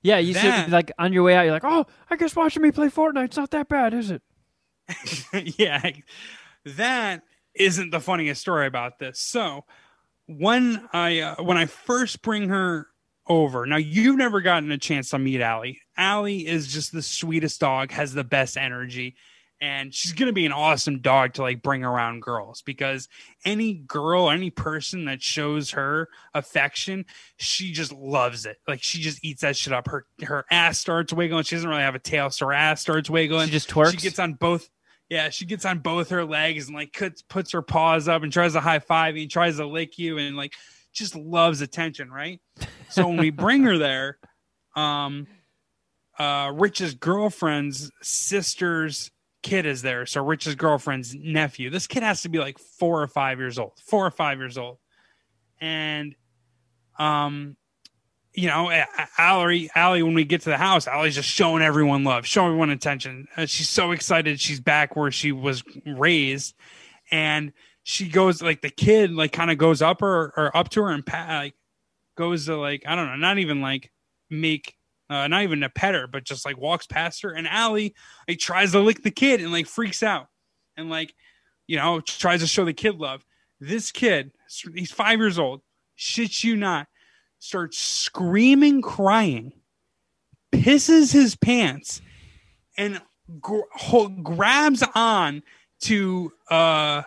Yeah, you That- should like on your way out. You're like, "Oh, I guess watching me play Fortnite's not that bad, is it?" yeah, that isn't the funniest story about this. So when I uh, when I first bring her over, now you've never gotten a chance to meet Allie. Allie is just the sweetest dog, has the best energy, and she's gonna be an awesome dog to like bring around girls because any girl, any person that shows her affection, she just loves it. Like she just eats that shit up. Her her ass starts wiggling. She doesn't really have a tail, so her ass starts wiggling She just twerks. she gets on both yeah she gets on both her legs and like puts, puts her paws up and tries to high five you and tries to lick you and like just loves attention right so when we bring her there um uh rich's girlfriend's sister's kid is there so rich's girlfriend's nephew this kid has to be like four or five years old four or five years old and um you know, Allie, Allie, when we get to the house, Allie's just showing everyone love, showing everyone attention. Uh, she's so excited. She's back where she was raised. And she goes, like, the kid, like, kind of goes up her or up to her and pat, like, goes to, like, I don't know, not even like make uh, not even to pet her, but just like walks past her. And Allie like tries to lick the kid and like freaks out and like, you know, tries to show the kid love. This kid, he's five years old, shits you not, starts screaming, crying, pisses his pants, and gr- grabs on to uh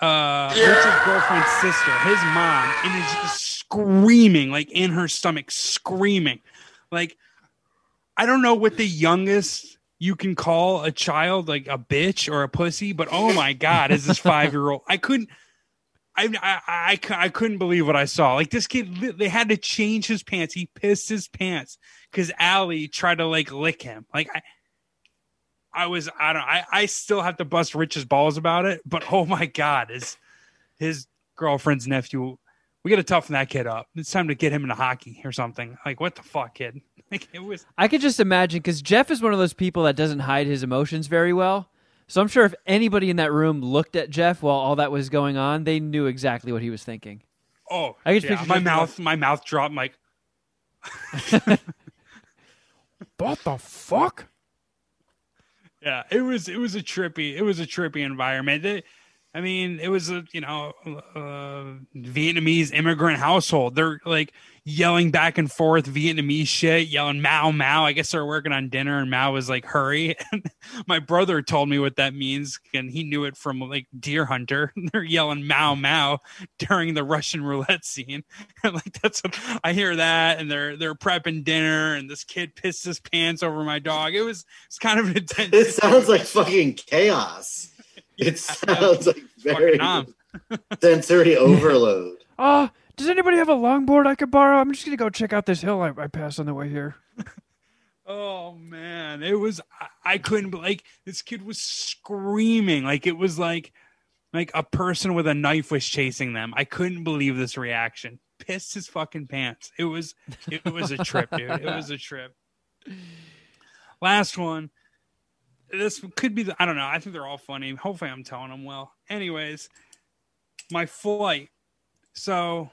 uh Richard's girlfriend's sister, his mom, and is screaming, like in her stomach, screaming. Like I don't know what the youngest you can call a child like a bitch or a pussy, but oh my god, is this five year old? I couldn't. I, I, I, I couldn't believe what I saw. Like this kid, they had to change his pants. He pissed his pants because Allie tried to like lick him. Like I, I was, I don't, I, I still have to bust Rich's balls about it. But oh my god, his his girlfriend's nephew, we got to toughen that kid up. It's time to get him into hockey or something. Like what the fuck, kid? Like it was. I could just imagine because Jeff is one of those people that doesn't hide his emotions very well. So I'm sure if anybody in that room looked at Jeff while all that was going on, they knew exactly what he was thinking. Oh, I just yeah, picture my Jeff mouth, my mouth dropped. Like What the fuck? Yeah, it was it was a trippy it was a trippy environment. It, I mean, it was a you know uh, Vietnamese immigrant household. They're like yelling back and forth Vietnamese shit, yelling Mao Mao. I guess they're working on dinner, and Mao was like, "Hurry!" My brother told me what that means, and he knew it from like Deer Hunter. they're yelling Mao Mao during the Russian roulette scene. like that's what I hear that, and they're they're prepping dinner, and this kid pissed his pants over my dog. It was it's kind of an intense. It sounds like fucking chaos. It sounds like very sensory overload. Uh, does anybody have a longboard I could borrow? I'm just gonna go check out this hill I, I passed on the way here. Oh man, it was I, I couldn't like this kid was screaming like it was like like a person with a knife was chasing them. I couldn't believe this reaction. Pissed his fucking pants. It was it was a trip, dude. It was a trip. Last one. This could be the I don't know. I think they're all funny. Hopefully I'm telling them well. Anyways, my flight. So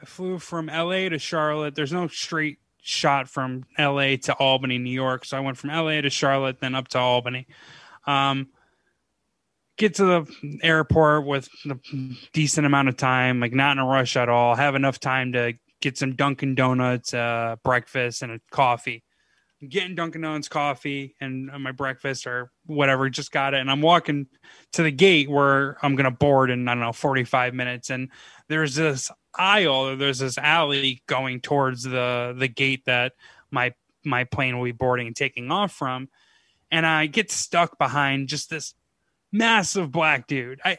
I flew from LA to Charlotte. There's no straight shot from LA to Albany, New York. So I went from LA to Charlotte, then up to Albany. Um, get to the airport with a decent amount of time, like not in a rush at all. Have enough time to get some Dunkin' Donuts, uh, breakfast, and a coffee. I'm getting Dunkin' Donuts coffee and uh, my breakfast or whatever. Just got it, and I'm walking to the gate where I'm gonna board in I don't know 45 minutes, and there's this aisle or there's this alley going towards the the gate that my my plane will be boarding and taking off from. And i get stuck behind just this massive black dude. I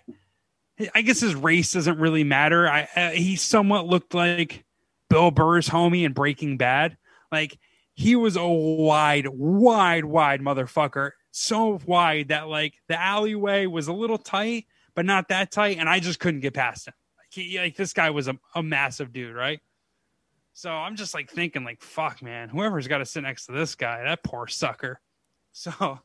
i guess his race doesn't really matter. I uh, he somewhat looked like bill burr's homie in breaking bad. Like he was a wide wide wide motherfucker. So wide that like the alleyway was a little tight but not that tight and i just couldn't get past him he, like this guy was a, a massive dude, right? So I'm just like thinking, like, fuck, man, whoever's got to sit next to this guy, that poor sucker. So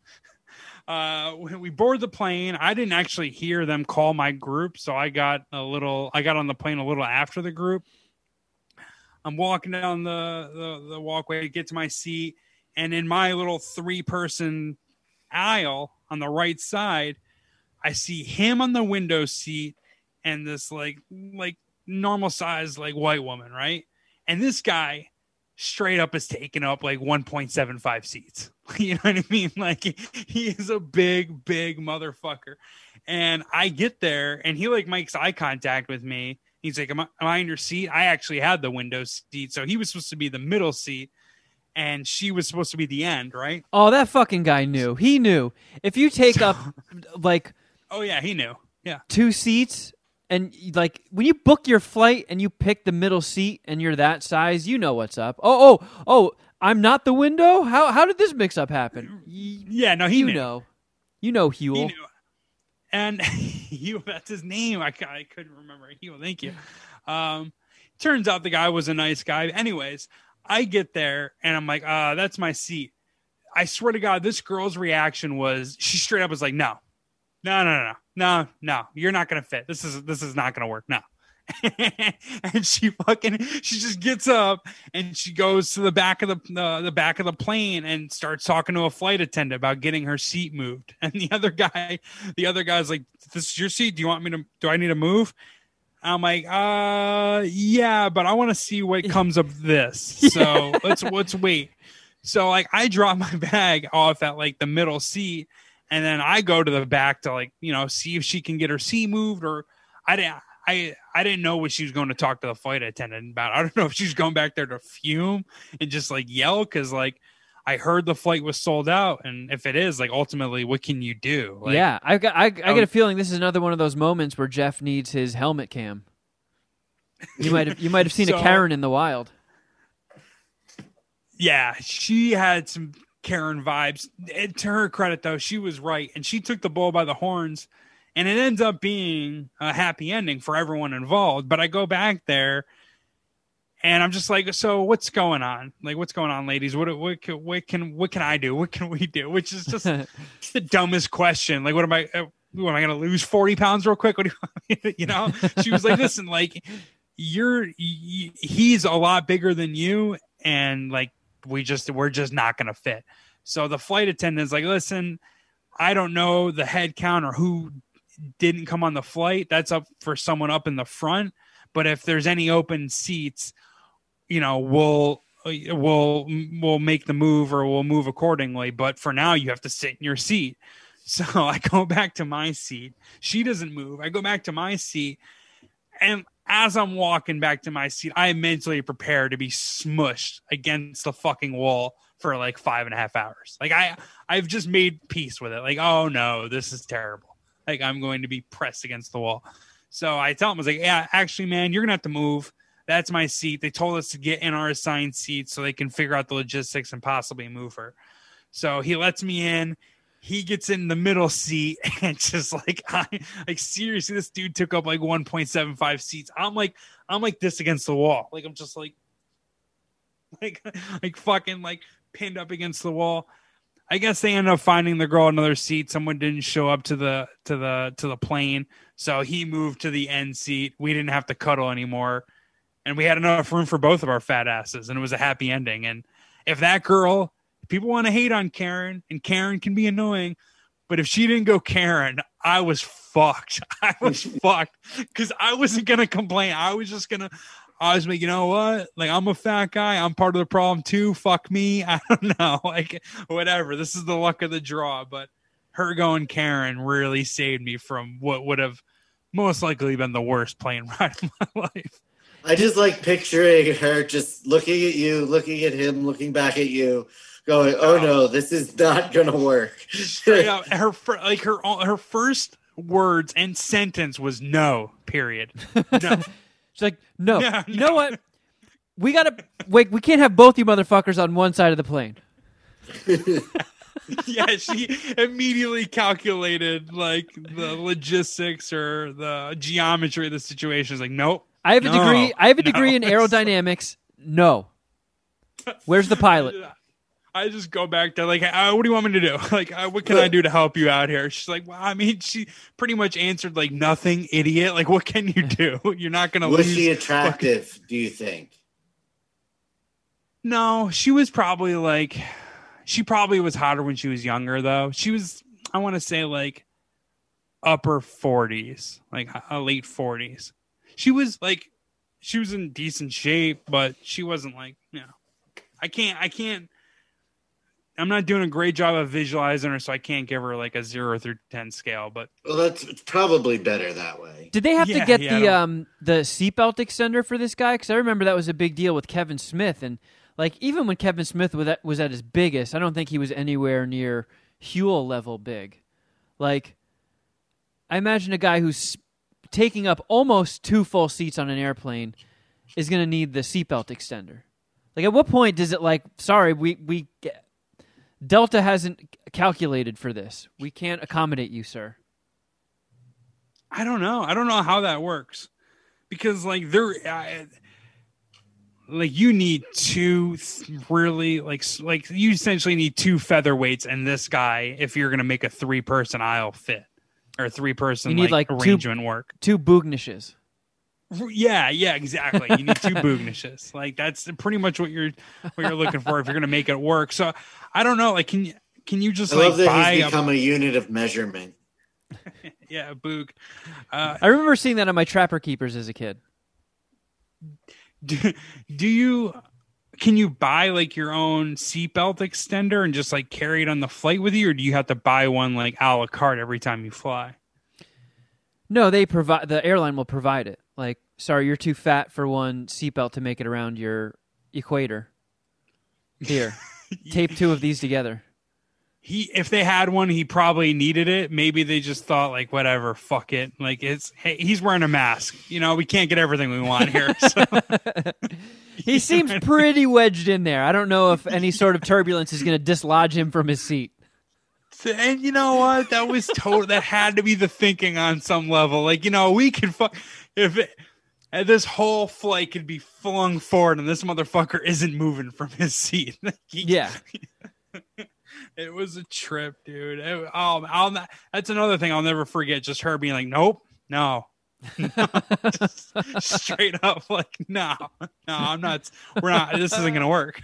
uh, when we board the plane, I didn't actually hear them call my group, so I got a little, I got on the plane a little after the group. I'm walking down the the, the walkway, get to my seat, and in my little three person aisle on the right side, I see him on the window seat and this like like normal size like white woman, right? And this guy straight up is taking up like 1.75 seats. you know what I mean? Like he, is a big, big motherfucker. And I get there and he like makes eye contact with me. He's like, am I, am I in your seat? I actually had the window seat. So he was supposed to be the middle seat and she was supposed to be the end, right? Oh, that fucking guy knew. He knew. If you take up like Oh yeah, he knew. Yeah. two seats and like when you book your flight and you pick the middle seat and you're that size, you know what's up. Oh, oh, oh, I'm not the window? How how did this mix up happen? Yeah, no, he you knew. know. You know Huell. And Huell, that's his name. I, I couldn't remember. Huell, thank you. Um, turns out the guy was a nice guy. Anyways, I get there and I'm like, uh, that's my seat. I swear to God, this girl's reaction was she straight up was like, no, no, no, no, no, no, no, you're not gonna fit. This is this is not gonna work. No. and she fucking she just gets up and she goes to the back of the uh, the back of the plane and starts talking to a flight attendant about getting her seat moved. And the other guy, the other guy's like, "This is your seat. Do you want me to? Do I need to move?" I'm like, uh, yeah, but I want to see what comes of this. So let's let's wait. So like, I drop my bag off at like the middle seat, and then I go to the back to like you know see if she can get her seat moved or I didn't. I I didn't know what she was going to talk to the flight attendant about. I don't know if she's going back there to fume and just like yell because like I heard the flight was sold out, and if it is, like ultimately, what can you do? Like, yeah, I got. I, I get a feeling this is another one of those moments where Jeff needs his helmet cam. You might have. You might have seen So- a Karen in the wild. yeah, she had some Karen vibes. And to her credit, though, she was right, and she took the bull by the horns, and it ends up being a happy ending for everyone involved. But I go back there, and I'm just like, so what's going on? Like, what's going on, ladies? What what can what can what can I do? What can we do? Which is just the dumbest question. Like, what am I? Uh, what, am I going to lose forty pounds real quick? What do you, want me to- you know? She was like, listen, like you're he's a lot bigger than you, and like we just we're just not going to fit. So the flight attendant's like, listen, I don't know the head count or who didn't come on the flight. That's up for someone up in the front. But if there's any open seats, you know, we'll we'll we'll make the move or we'll move accordingly. But for now, you have to sit in your seat. So I go back to my seat. She doesn't move. I go back to my seat, and as I'm walking back to my seat, I am mentally prepare to be smushed against the fucking wall for like five and a half hours. Like I, I've just made peace with it. Like, oh no, this is terrible. Like I'm going to be pressed against the wall. So I tell him, I was like, yeah, actually, man, you're gonna have to move. That's my seat. They told us to get in our assigned seat so they can figure out the logistics and possibly move her. So he lets me in. He gets in the middle seat and just like I like seriously, this dude took up like 1.75 seats. I'm like, I'm like this against the wall. Like I'm just like like like fucking like pinned up against the wall. I guess they ended up finding the girl another seat. Someone didn't show up to the to the to the plane, so he moved to the end seat. We didn't have to cuddle anymore, and we had enough room for both of our fat asses, and it was a happy ending. And if that girl, people want to hate on Karen, and Karen can be annoying, but if she didn't go Karen, I was fucked. I was fucked because I wasn't gonna complain. I was just gonna. I was like, you know what? Like, I'm a fat guy. I'm part of the problem too. Fuck me. I don't know. Like, whatever. This is the luck of the draw. But her going Karen really saved me from what would have most likely been the worst plane ride of my life. I just like picturing her just looking at you, looking at him, looking back at you, going, "Oh no, this is not gonna work." Straight up, her fir- like her her first words and sentence was no. Period. No. She's like, no, Yeah, you know what? We gotta wait. We can't have both you motherfuckers on one side of the plane. yeah, she immediately calculated like the logistics or the geometry of the situation. Is like, nope. I have a No, degree. I have a no, degree in aerodynamics. No. Where's the pilot? I just go back to like, uh, what do you want me to do? Like, uh, what can I do to help you out here? She's like, well, I mean, she pretty much answered like nothing, idiot. Like, what can you do? You're not gonna lose. Was she attractive? Do you think? No, she was probably like, she probably was hotter when she was younger though. She was, I want to say like upper 40s, like uh, late 40s. She was like, she was in decent shape, but she wasn't like, you know, I can't, I can't. I'm not doing a great job of visualizing her, so I can't give her like a zero through ten scale. But Well, that's it's probably better that way. Did they have Yeah, to get yeah, the um the seatbelt extender for this guy? Because I remember that was a big deal with Kevin Smith, and like even when Kevin Smith was at, was at his biggest, I don't think he was anywhere near Huell level big. Like, I imagine a guy who's taking up almost two full seats on an airplane is going to need the seatbelt extender. Like, at what point does it like? Sorry, we we Delta hasn't calculated for this. We can't accommodate you, sir. I don't know. I don't know how that works because like there, I, like you need two really like like you essentially need two featherweights and this guy if you're gonna make a three person aisle fit or three person You need, like, like, two- arrangement work. Two boognishes. Yeah, yeah, exactly. You need two boognishes. Like that's pretty much what you're what you're looking for if you're gonna make it work. So I don't know. Like, can you can you just I like love that buy he's become a unit of measurement. yeah a boog? Uh, I remember seeing that on my Trapper Keepers as a kid. do, do you can you buy like your own seatbelt extender and just like carry it on the flight with you, or do you have to buy one like a la carte every time you fly? No, they provide the airline will provide it. Like, sorry, you're too fat for one seatbelt to make it around your equator. Here, tape two of these together. he if they had one he probably needed it maybe they just thought like whatever fuck it like it's hey he's wearing a mask you know we can't get everything we want here so He seems pretty wedged in there. I don't know if any sort of turbulence is going to dislodge him from his seat. and you know what that was total that had to be the thinking on some level like you know we could fuck if it, and this whole flight could be flung forward and this motherfucker isn't moving from his seat He- Yeah. it was a trip dude It- oh I'll not, that's another thing i'll never forget just her being like nope no No. Straight up like no no i'm not we're not this isn't gonna work.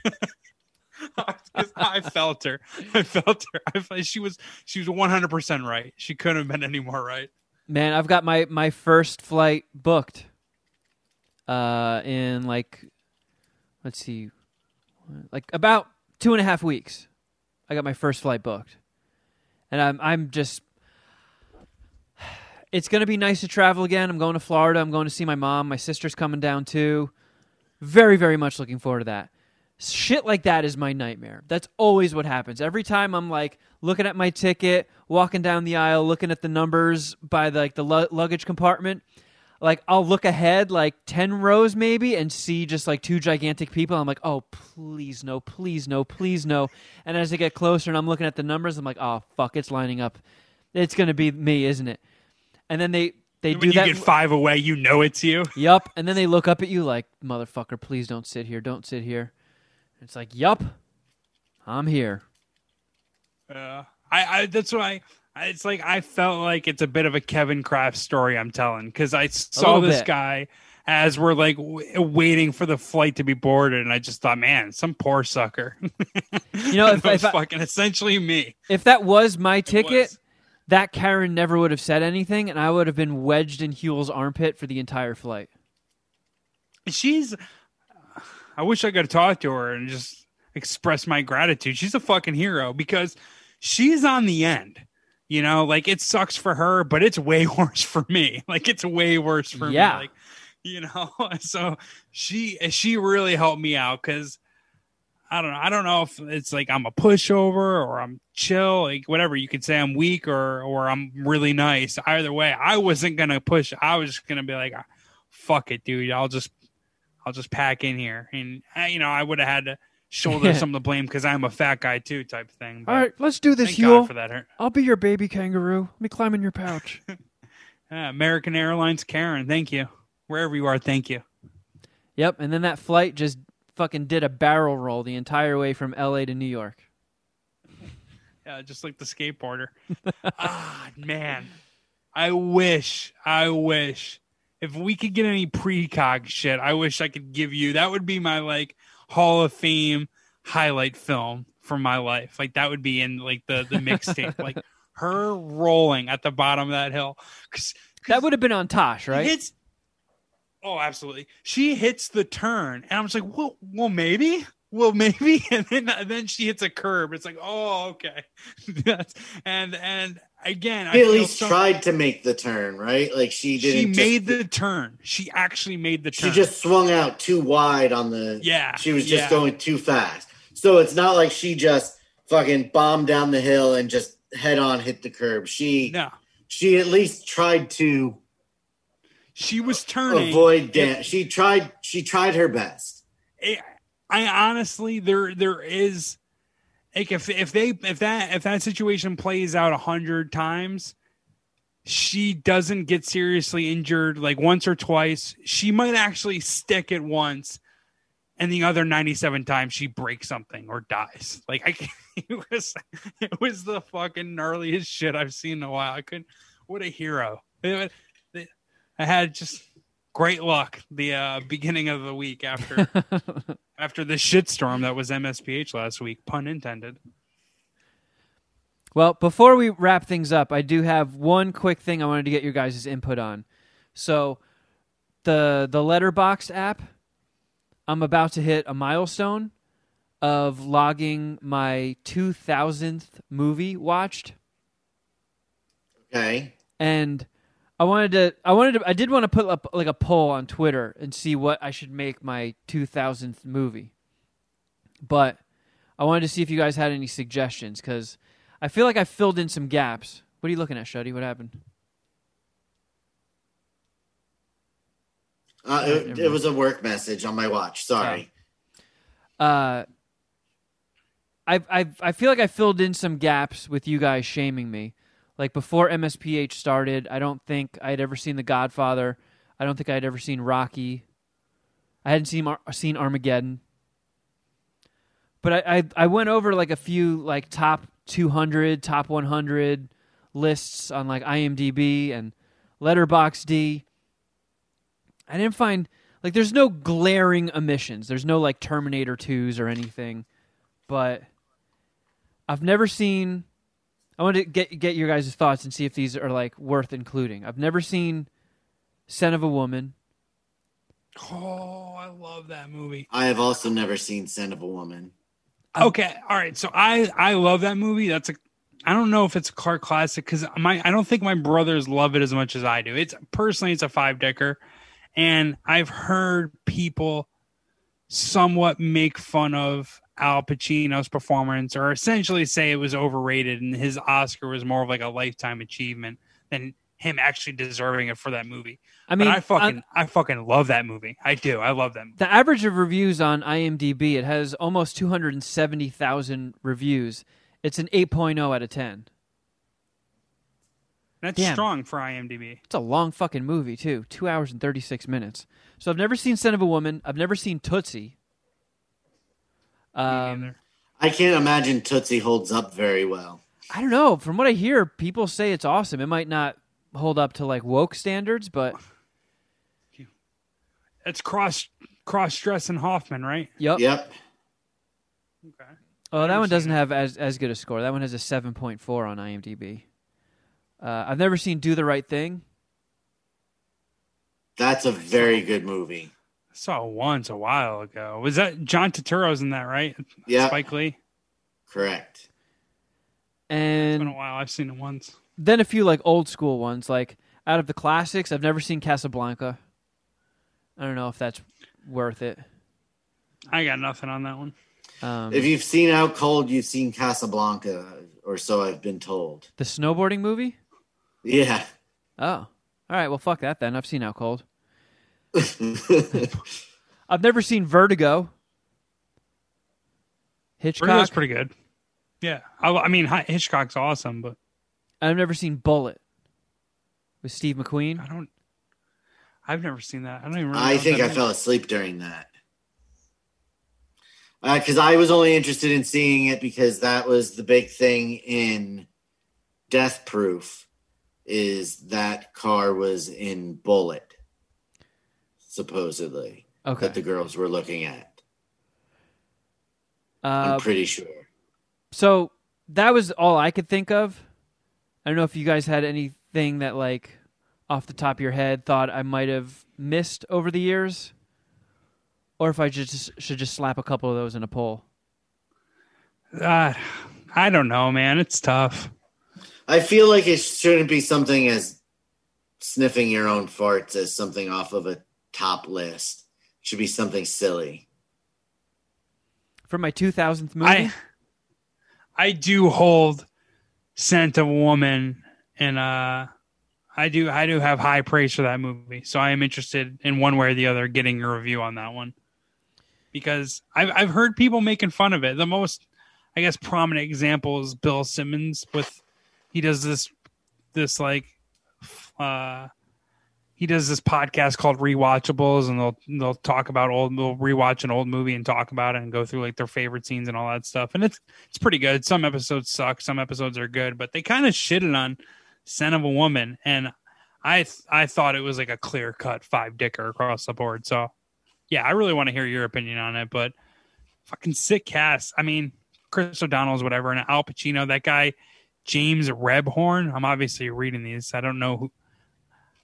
i felt her i felt her I felt, she was she was 100% right she couldn't have been any more right Man, I've got my my first flight booked. Uh, in like, let's see, like about two and a half weeks. I got my first flight booked, and I'm I'm just. It's gonna be nice to travel again. I'm going to Florida. I'm going to see my mom. My sister's coming down too. Very very much looking forward to that. Shit like that is my nightmare. That's always what happens. Every time I'm like looking at my ticket, walking down the aisle, looking at the numbers by the, like the lu- luggage compartment, like I'll look ahead like 10 rows maybe and see just like two gigantic people. I'm like, "Oh, please no, please no, please no." And as I get closer and I'm looking at the numbers, I'm like, "Oh, fuck, it's lining up. It's going to be me, isn't it?" And then they they when do you that get five away you know it's you Yup. And then they look up at you like, motherfucker, please don't sit here. Don't sit here. It's like, yup, I'm here. Uh, I, I that's why I, it's like I felt like it's a bit of a Kevin Kraft story I'm telling because I saw this bit. guy as we're like w- waiting for the flight to be boarded, and I just thought, man, some poor sucker. You know, if, if, I, fucking essentially me. if that was my ticket, was. that Karen never would have said anything, and I would have been wedged in Huell's armpit for the entire flight. She's. I wish I could talk to her and just express my gratitude. She's a fucking hero because she's on the end. You know, like it sucks for her, but it's way worse for me. Like it's way worse for Yeah. me. Like, you know, so she she really helped me out because I don't know. I don't know if it's like I'm a pushover or I'm chill, like whatever. You could say I'm weak or or I'm really nice. Either way, I wasn't gonna push. I was just gonna be like, "Ah, fuck it, dude. I'll just I'll just pack in here, and you know I would have had to shoulder some of the blame because I'm a fat guy too, type thing. But All right, let's do this, thank God for that. I'll be your baby kangaroo. Let me climb in your pouch. Uh, American Airlines, Karen. Thank you. Wherever you are, thank you. yep. And then that flight just fucking did a barrel roll the entire way from L.A. to New York. Yeah, just like the skateboarder. ah, man. I wish, I wish if we could get any precog shit, I wish I could give you. That would be my like Hall of Fame highlight film for my life. Like that would be in like the the mixtape, like her rolling at the bottom of that hill. Cause, 'cause That would have been on Tosh, right? hits. Oh, absolutely. She hits the turn, and I'm just like, well, well, maybe, well, maybe, and then and then she hits a curb. It's like, oh, okay. That's, and and again, I at least tried to make the turn, right? Like she She didn't. just- made the turn. She actually made the turn. She just swung out too wide on the. yeah. She was just yeah. going too fast. So it's not like she just fucking bombed down the hill and just head on hit the curb. She No, she at least tried to she was turning. avoid damage. She tried. She tried her best. I honestly there there is like if if they if that if that situation plays out a hundred times, she doesn't get seriously injured like once or twice. She might actually stick it once, and the other ninety seven times she breaks something or dies. Like I, it was it was the fucking gnarliest shit I've seen in a while. I couldn't. What a hero! I had just great luck the uh, beginning of the week after after the shitstorm that was MSPH last week, pun intended. Well, before we wrap things up, I do have one quick thing I wanted to get your guys' input on. So, the the Letterboxd app, I'm about to hit a milestone of logging my 2000th movie watched, Okay. and I wanted to I wanted to I did want to put up like a poll on Twitter and see what I should make my 2000th movie. But I wanted to see if you guys had any suggestions cuz I feel like I filled in some gaps. What are you looking at, Shuddy? What happened? Uh, it, it was a work message on my watch. Sorry. Uh I I I feel like I filled in some gaps with you guys shaming me. Like before MSPH started, I don't think I'd ever seen The Godfather. I don't think I'd ever seen Rocky. I hadn't seen seen Armageddon. But I, I I went over like a few like top 200, top 100 lists on like IMDb and Letterboxd. I didn't find like there's no glaring omissions. There's no like Terminator 2s or anything. But I've never seen I want to get get your guys' thoughts and see if these are like worth including. I've never seen Scent of a Woman. Oh, I love that movie. I have also never seen Scent of a Woman. Okay, all right. So I I love that movie. That's a I don't know if it's a car classic because my I don't think my brothers love it as much as I do. It's personally it's a five decker, and I've heard people somewhat make fun of Al Pacino's performance or essentially say it was overrated and his Oscar was more of like a lifetime achievement than him actually deserving it for that movie. I mean, but I fucking on- I fucking love that movie. I do. I love them. the average of reviews on IMDb it has almost 270,000 reviews. It's an 8.0 out of 10. That's Damn. strong for IMDb. It's a long fucking movie too, two hours and thirty six minutes. So I've never seen Scent of a Woman. I've never seen Tootsie. Me Um. I can't imagine Tootsie holds up very well. I don't know. From what I hear, people say it's awesome. It might not hold up to like woke standards, but It's cross cross stress and Hoffman, right? yep. Yep. Okay. Oh, that one doesn't it. have as as good a score. That one has a seven point four on IMDb. Uh, I've never seen Do the Right Thing. That's a very good movie. I saw once a while ago. Was that John Turturro's in that, right? Yeah. Spike Lee. Correct. And it's been a while. I've seen it once. then a few like old school ones. Like out of the classics, I've never seen Casablanca. I don't know if that's worth it. I got nothing on that one. Um, If you've seen Out Cold, you've seen Casablanca, or so I've been told. the snowboarding movie? Yeah. Oh, all right. Well, fuck that then. I've seen Out Cold. I've never seen Vertigo. Hitchcock. Vertigo's pretty good. Yeah, I, I mean Hitchcock's awesome, but I've never seen Bullitt with Steve McQueen. I don't. I've never seen that. I don't even. Really I think I is. fell asleep during that. Uh, because I was only interested in seeing it because that was the big thing in Death Proof, is that car was in Bullitt, supposedly Okay. that the girls were looking at. Uh, I'm pretty sure. so that was all I could think of. I don't know if you guys had anything that, like, off the top of your head, thought I might have missed over the years, or if I just should just slap a couple of those in a poll. Uh, I don't know, man. It's tough. I feel like it shouldn't be something as sniffing your own farts as something off of a top list. It should be something silly. For my 2000th movie, I I do hold scent of a woman and uh I do I do have high praise for that movie. So I am interested in one way or the other getting a review on that one. Because I've I've heard people making fun of it. The most I guess prominent example is Bill Simmons with he does this this like uh he does this podcast called Rewatchables, and they'll they'll talk about old they'll rewatch an old movie and talk about it and go through like their favorite scenes and all that stuff. And it's it's pretty good. Some episodes suck, some episodes are good, but they kind of shitted on Scent of a Woman, and I th- I thought it was like a clear cut five dicker across the board. So yeah, I really want to hear your opinion on it. But fucking sick cast. I mean, Chris O'Donnell's whatever, and Al Pacino, that guy James Rebhorn. I'm obviously reading these. I don't know who.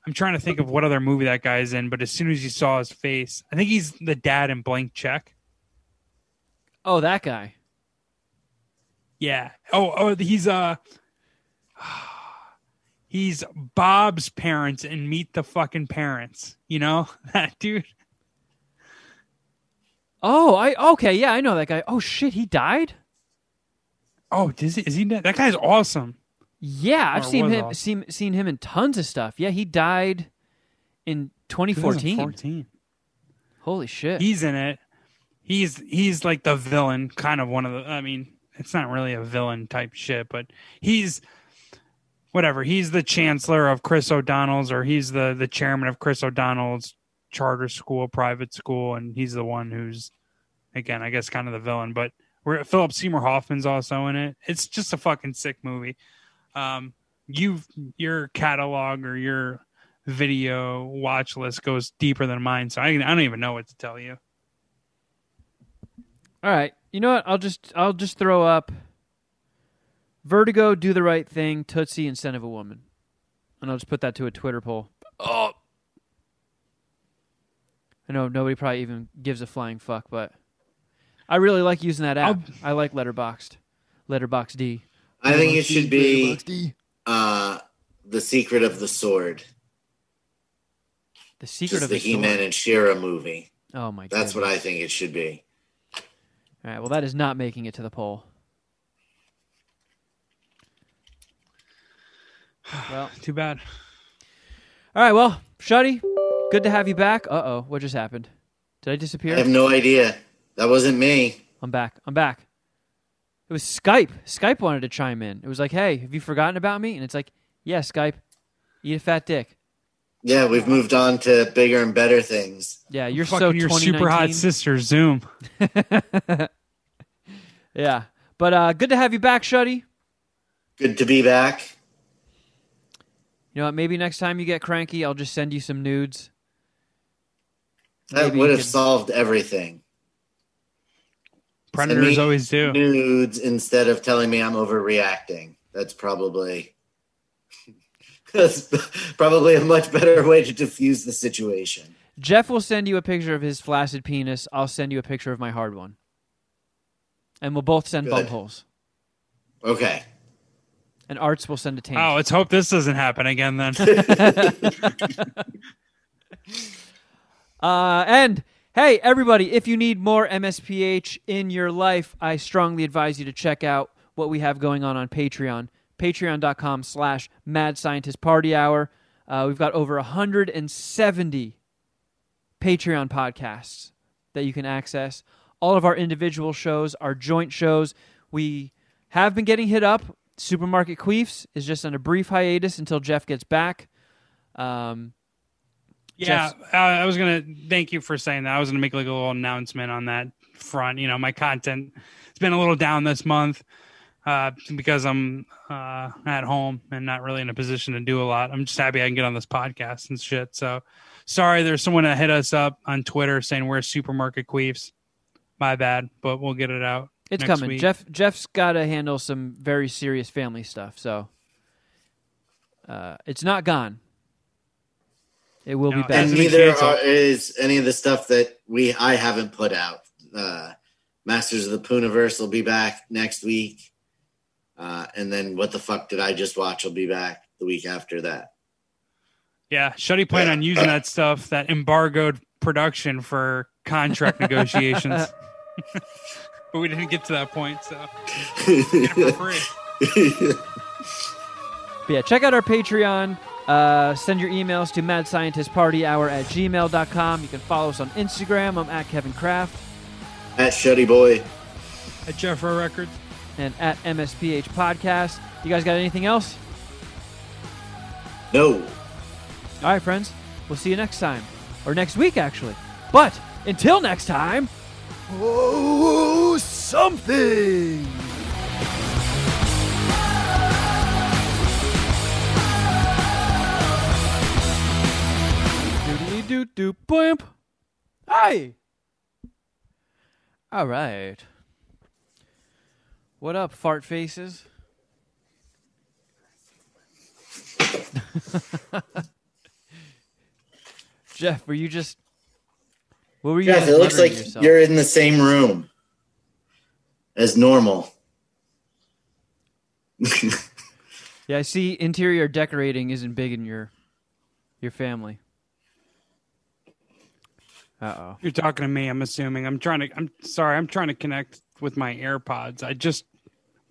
I'm trying to think of what other movie that guy's in, but as soon as you saw his face, I think he's the dad in Blank Check. Oh, that guy. Yeah. Oh, oh, he's uh he's Bob's parents and Meet the fucking Parents. You know that dude. Oh, I okay, yeah, I know that guy. Oh shit, he died. Oh, does he, is he? dead? That guy's awesome. Yeah, I've oh, Or seen him awesome. seen seen him in tons of stuff. Yeah, he died in 2014. 2014. Holy shit. He's in it. He's he's like the villain, kind of one of the. I mean, it's not really a villain type shit, but he's whatever. He's the chancellor of Chris O'Donnell's, or he's the the chairman of Chris O'Donnell's charter school, private school, and he's the one who's again, I guess, kind of the villain. But we're Philip Seymour Hoffman's also in it. It's just a fucking sick movie. Um, you your catalog or your video watch list goes deeper than mine, so I, I don't even know what to tell you. All right. You know what? I'll just I'll just throw up Vertigo, Do the Right Thing, Tootsie, and Scent of a Woman. And I'll just put that to a Twitter poll. Oh. I know nobody probably even gives a flying fuck, but I really like using that app. I like Letterboxd. Letterbox D. I think it should be uh, the secret of the sword. The Secret Just of the the He Man Sword. and She-Ra movie. Oh my god. That's what I think it should be. All right, well that is not making it to the poll. Well, Too bad. all right, well, Shuddy, good to have you back. Uh-oh, what just happened? Did I disappear? I have no idea. That wasn't me. I'm back. I'm back. It was Skype. Skype wanted to chime in. It was like, "Hey, have you forgotten about me?" And it's like, "Yeah, Skype. Eat a fat dick." Yeah, we've moved on to bigger and better things. Yeah, you're Fucking so your super hot sister Zoom. Yeah, but uh, good to have you back, Shuddy. Good to be back. You know what? Maybe next time you get cranky, I'll just send you some nudes. That Maybe would have could- solved everything. Send Predators always do. Nudes instead of telling me I'm overreacting. That's probably that's probably a much better way to diffuse the situation. Jeff will send you a picture of his flaccid penis. I'll send you a picture of my hard one, and we'll both send Good. bump holes. Okay. And Arts will send a tank. Oh, let's hope this doesn't happen again then. Uh, and hey, everybody, if you need more MSPH in your life, I strongly advise you to check out what we have going on on Patreon. Patreon.com slash Mad Scientist Party Hour. Uh, we've got over 170 Patreon podcasts that you can access. All of our individual shows, our joint shows. We have been getting hit up. Supermarket Queefs is just on a brief hiatus until Jeff gets back. Um, yeah, uh, I was gonna thank you for saying that. I was gonna make like a little announcement on that front. You know, my content it's been a little down this month uh, because I'm uh, at home and not really in a position to do a lot. I'm just happy I can get on this podcast and shit. So sorry, there's someone that hit us up on Twitter saying we're supermarket queefs. My bad, but we'll get it out. It's coming. week. Jeff Jeff's got to handle some very serious family stuff, so uh, it's not gone. It will No, be Has back. And neither are, is any of the stuff that we I haven't put out. Uh, Masters of the Pooniverse will be back next week. Uh, and then what the fuck did I just watch will be back the week after that. Yeah, Shuddy planned on using that stuff, that embargoed production for contract negotiations. but we didn't get to that point, so for free. But yeah, check out our Patreon. Uh, send your emails to madscientistpartyhour at gmail.com. You can follow us on Instagram. I'm at Kevin Kraft At Shuddy Boy. At Jeffro Records. and at MSPH Podcast. You guys got anything else? No. All right, friends. We'll see you next time. Or next week, actually. But until next time. Oh, something! Do do blimp. Hi. All right. What up, fart faces? Jeff, were you just? What were you? Jeff, it looks like yourself? you're in the same room as normal. Yeah, I see. Interior decorating isn't big in your your family. Uh oh. You're talking to me. I'm assuming. I'm trying to. I'm sorry. I'm trying to connect with my AirPods. I just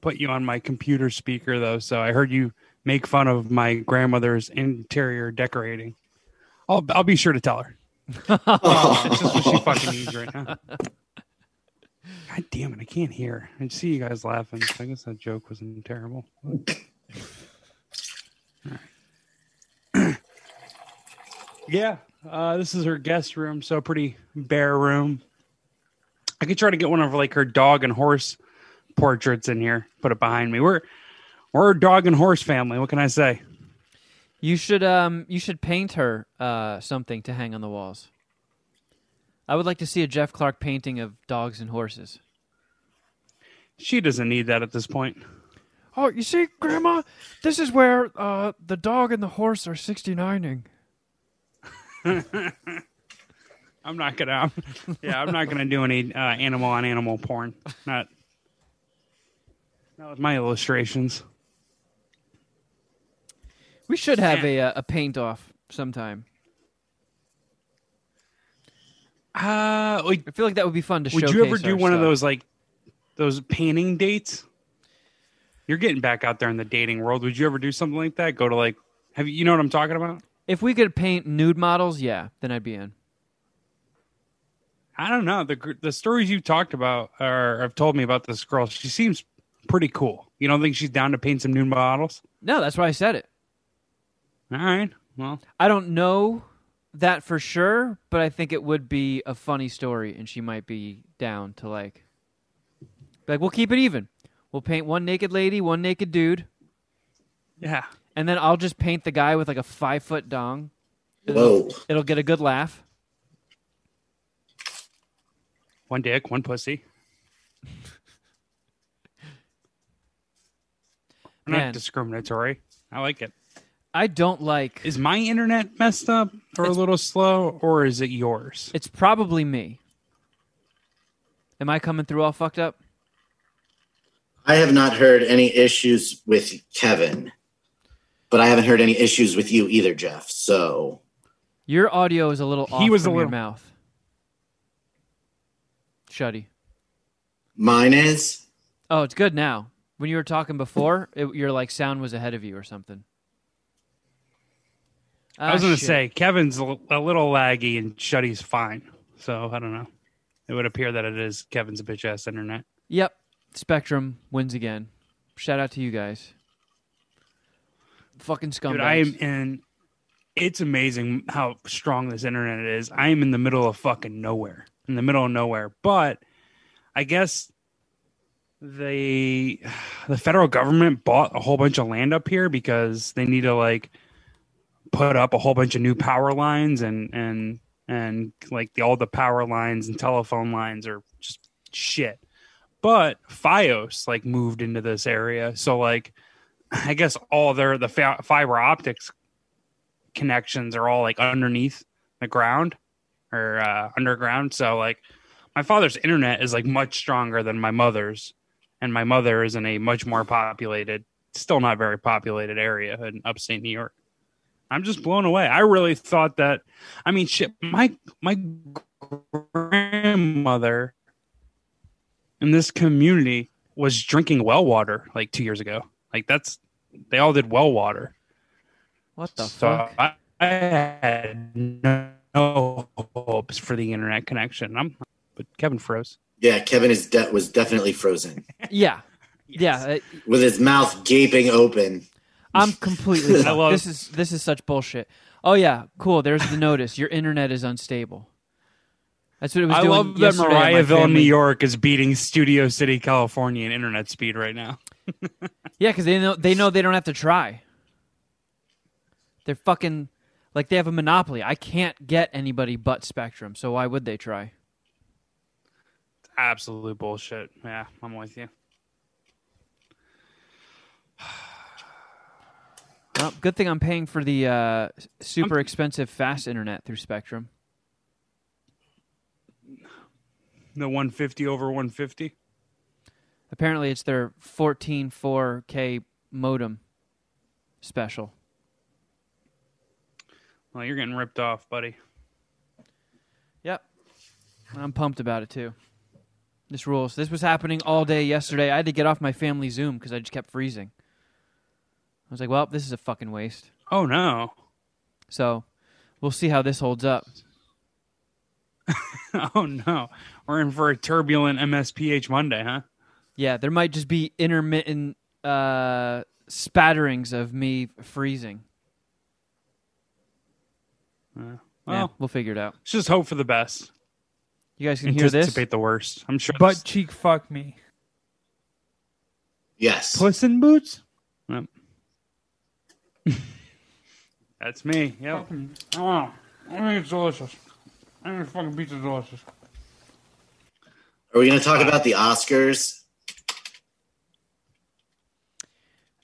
put you on my computer speaker though, so I heard you make fun of my grandmother's interior decorating. I'll I'll be sure to tell her. It's just what she fucking needs right now. God damn it! I can't hear. I see you guys laughing. I guess that joke wasn't terrible. yeah, uh, this is her guest room, so a pretty bare room. I could try to get one of like her dog and horse portraits in here, put it behind me. We're we're a dog and horse family. What can I say? You should um you should paint her uh something to hang on the walls. I would like to see a Jeff Clark painting of dogs and horses. She doesn't need that at this point. Oh, you see, Grandma, this is where uh the dog and the horse are 69ing. I'm not gonna. I'm, yeah, I'm not gonna do any uh, animal on animal porn. Not. Not with my illustrations. We should have a uh, a paint off sometime. Uh, like, I feel like that would be fun to show. would you ever do one of those like those painting dates? You're getting back out there in the dating world. Would you ever do something like that? Go to like, have you? You know what I'm talking about? If we could paint nude models, yeah, then I'd be in. I don't know. The the stories you've talked about or have told me about this girl. She seems pretty cool. You don't think she's down to paint some nude models? No, that's why I said it. All right. Well, I don't know that for sure, but I think it would be a funny story, and she might be down to like, like we'll keep it even. We'll paint one naked lady, one naked dude, yeah. And then I'll just paint the guy with like a five foot dong. Whoa. It'll get a good laugh. One dick, one pussy. I'm Man. not discriminatory. I like it. I don't like. Is my internet messed up or It's- a little slow, or is it yours? It's probably me. Am I coming through all fucked up? I have not heard any issues with Kevin, but I haven't heard any issues with you either, Jeff. So Your audio is a little He off was a from your little- mouth. Shuddy. mine is. Oh, it's good now. When you were talking before, it, your like sound was ahead of you or something. I was Ah, going to say Kevin's a, a little laggy and Shuddy's fine. So I don't know. It would appear that it is Kevin's bitch ass internet. Yep. Spectrum wins again. Shout out to you guys. Fucking scumbags. Dude, I am in. It's amazing how strong this internet is. I am in the middle of fucking nowhere, in the middle of nowhere. But I guess the the federal government bought a whole bunch of land up here because they need to like put up a whole bunch of new power lines and and and like the, all the power lines and telephone lines are just shit. But FiOS like moved into this area, so like I guess all their the fi- fiber optics connections are all like underneath the ground or uh, underground. So like my father's internet is like much stronger than my mother's, and my mother is in a much more populated, still not very populated area in upstate New York. I'm just blown away. I really thought that. I mean, shit. My my grandmother in this community was drinking well water like two years ago. Like that's they all did well water. what the so fuck? I, I had no, no hopes for the internet connection. I'm, but Kevin froze. Yeah, Kevin is de- was definitely frozen Yeah. Yeah. uh, with his mouth gaping open. I'm completely. I love- this is this is such bullshit. Oh yeah, cool. There's the notice. Your internet is unstable. That's what it was I doing. love that yesterday Mariaville, New York, is beating Studio City, California, in internet speed right now. Yeah, because they know they know they don't have to try. They're fucking Like they have a monopoly. I can't get anybody but Spectrum, so why would they try? Absolute bullshit. Yeah, I'm with you. Well, good thing I'm paying for the uh, super expensive fast internet through Spectrum. The 150 over 150. Apparently, it's their 14 4K modem special. Well, you're getting ripped off, buddy. Yep. I'm pumped about it too. This rules. This was happening all day yesterday. I had to get off my family Zoom because I just kept freezing. I was like, well, this is a fucking waste. Oh no. So we'll see how this holds up. oh no. We're in for a turbulent MSPH Monday, huh? Yeah, there might just be intermittent uh, spatterings of me freezing. Uh, Yeah, well, we'll figure it out. let's just hope for the best. You guys can hear this. Anticipate the worst. I'm sure. Butt this- cheek fuck me. Yes. Puss in boots? Yep. That's me. Yep. Fucking, oh, I think it's delicious. I think fucking pizza's delicious. Are we going to talk about the Oscars?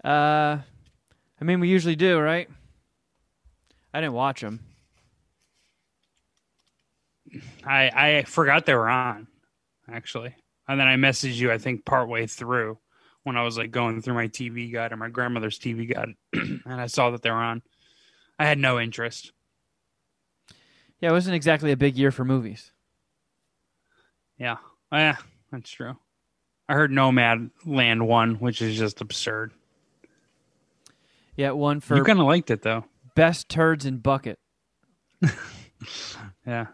Uh, I mean, we usually do, right? I didn't watch them. I I forgot they were on, actually, and then I messaged you. I think partway through when I was like going through my TV guide or my grandmother's TV guide, and I saw that they were on. I had no interest. Yeah, it wasn't exactly a big year for movies. Yeah, yeah, that's true. I heard Nomad Land won, which is just absurd. Yeah, one for you kind of liked it though. best turds in bucket. Yeah.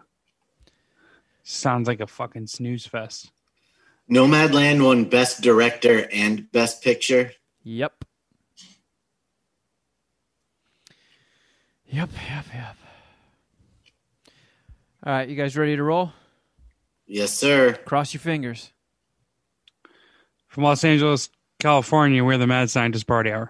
Sounds like a fucking snooze fest. Nomadland won Best Director and Best Picture. Yep. Yep, yep, yep. All right, you guys ready to roll? Yes, sir. Cross your fingers. From Los Angeles, California, we're the Mad Scientist Party Hour.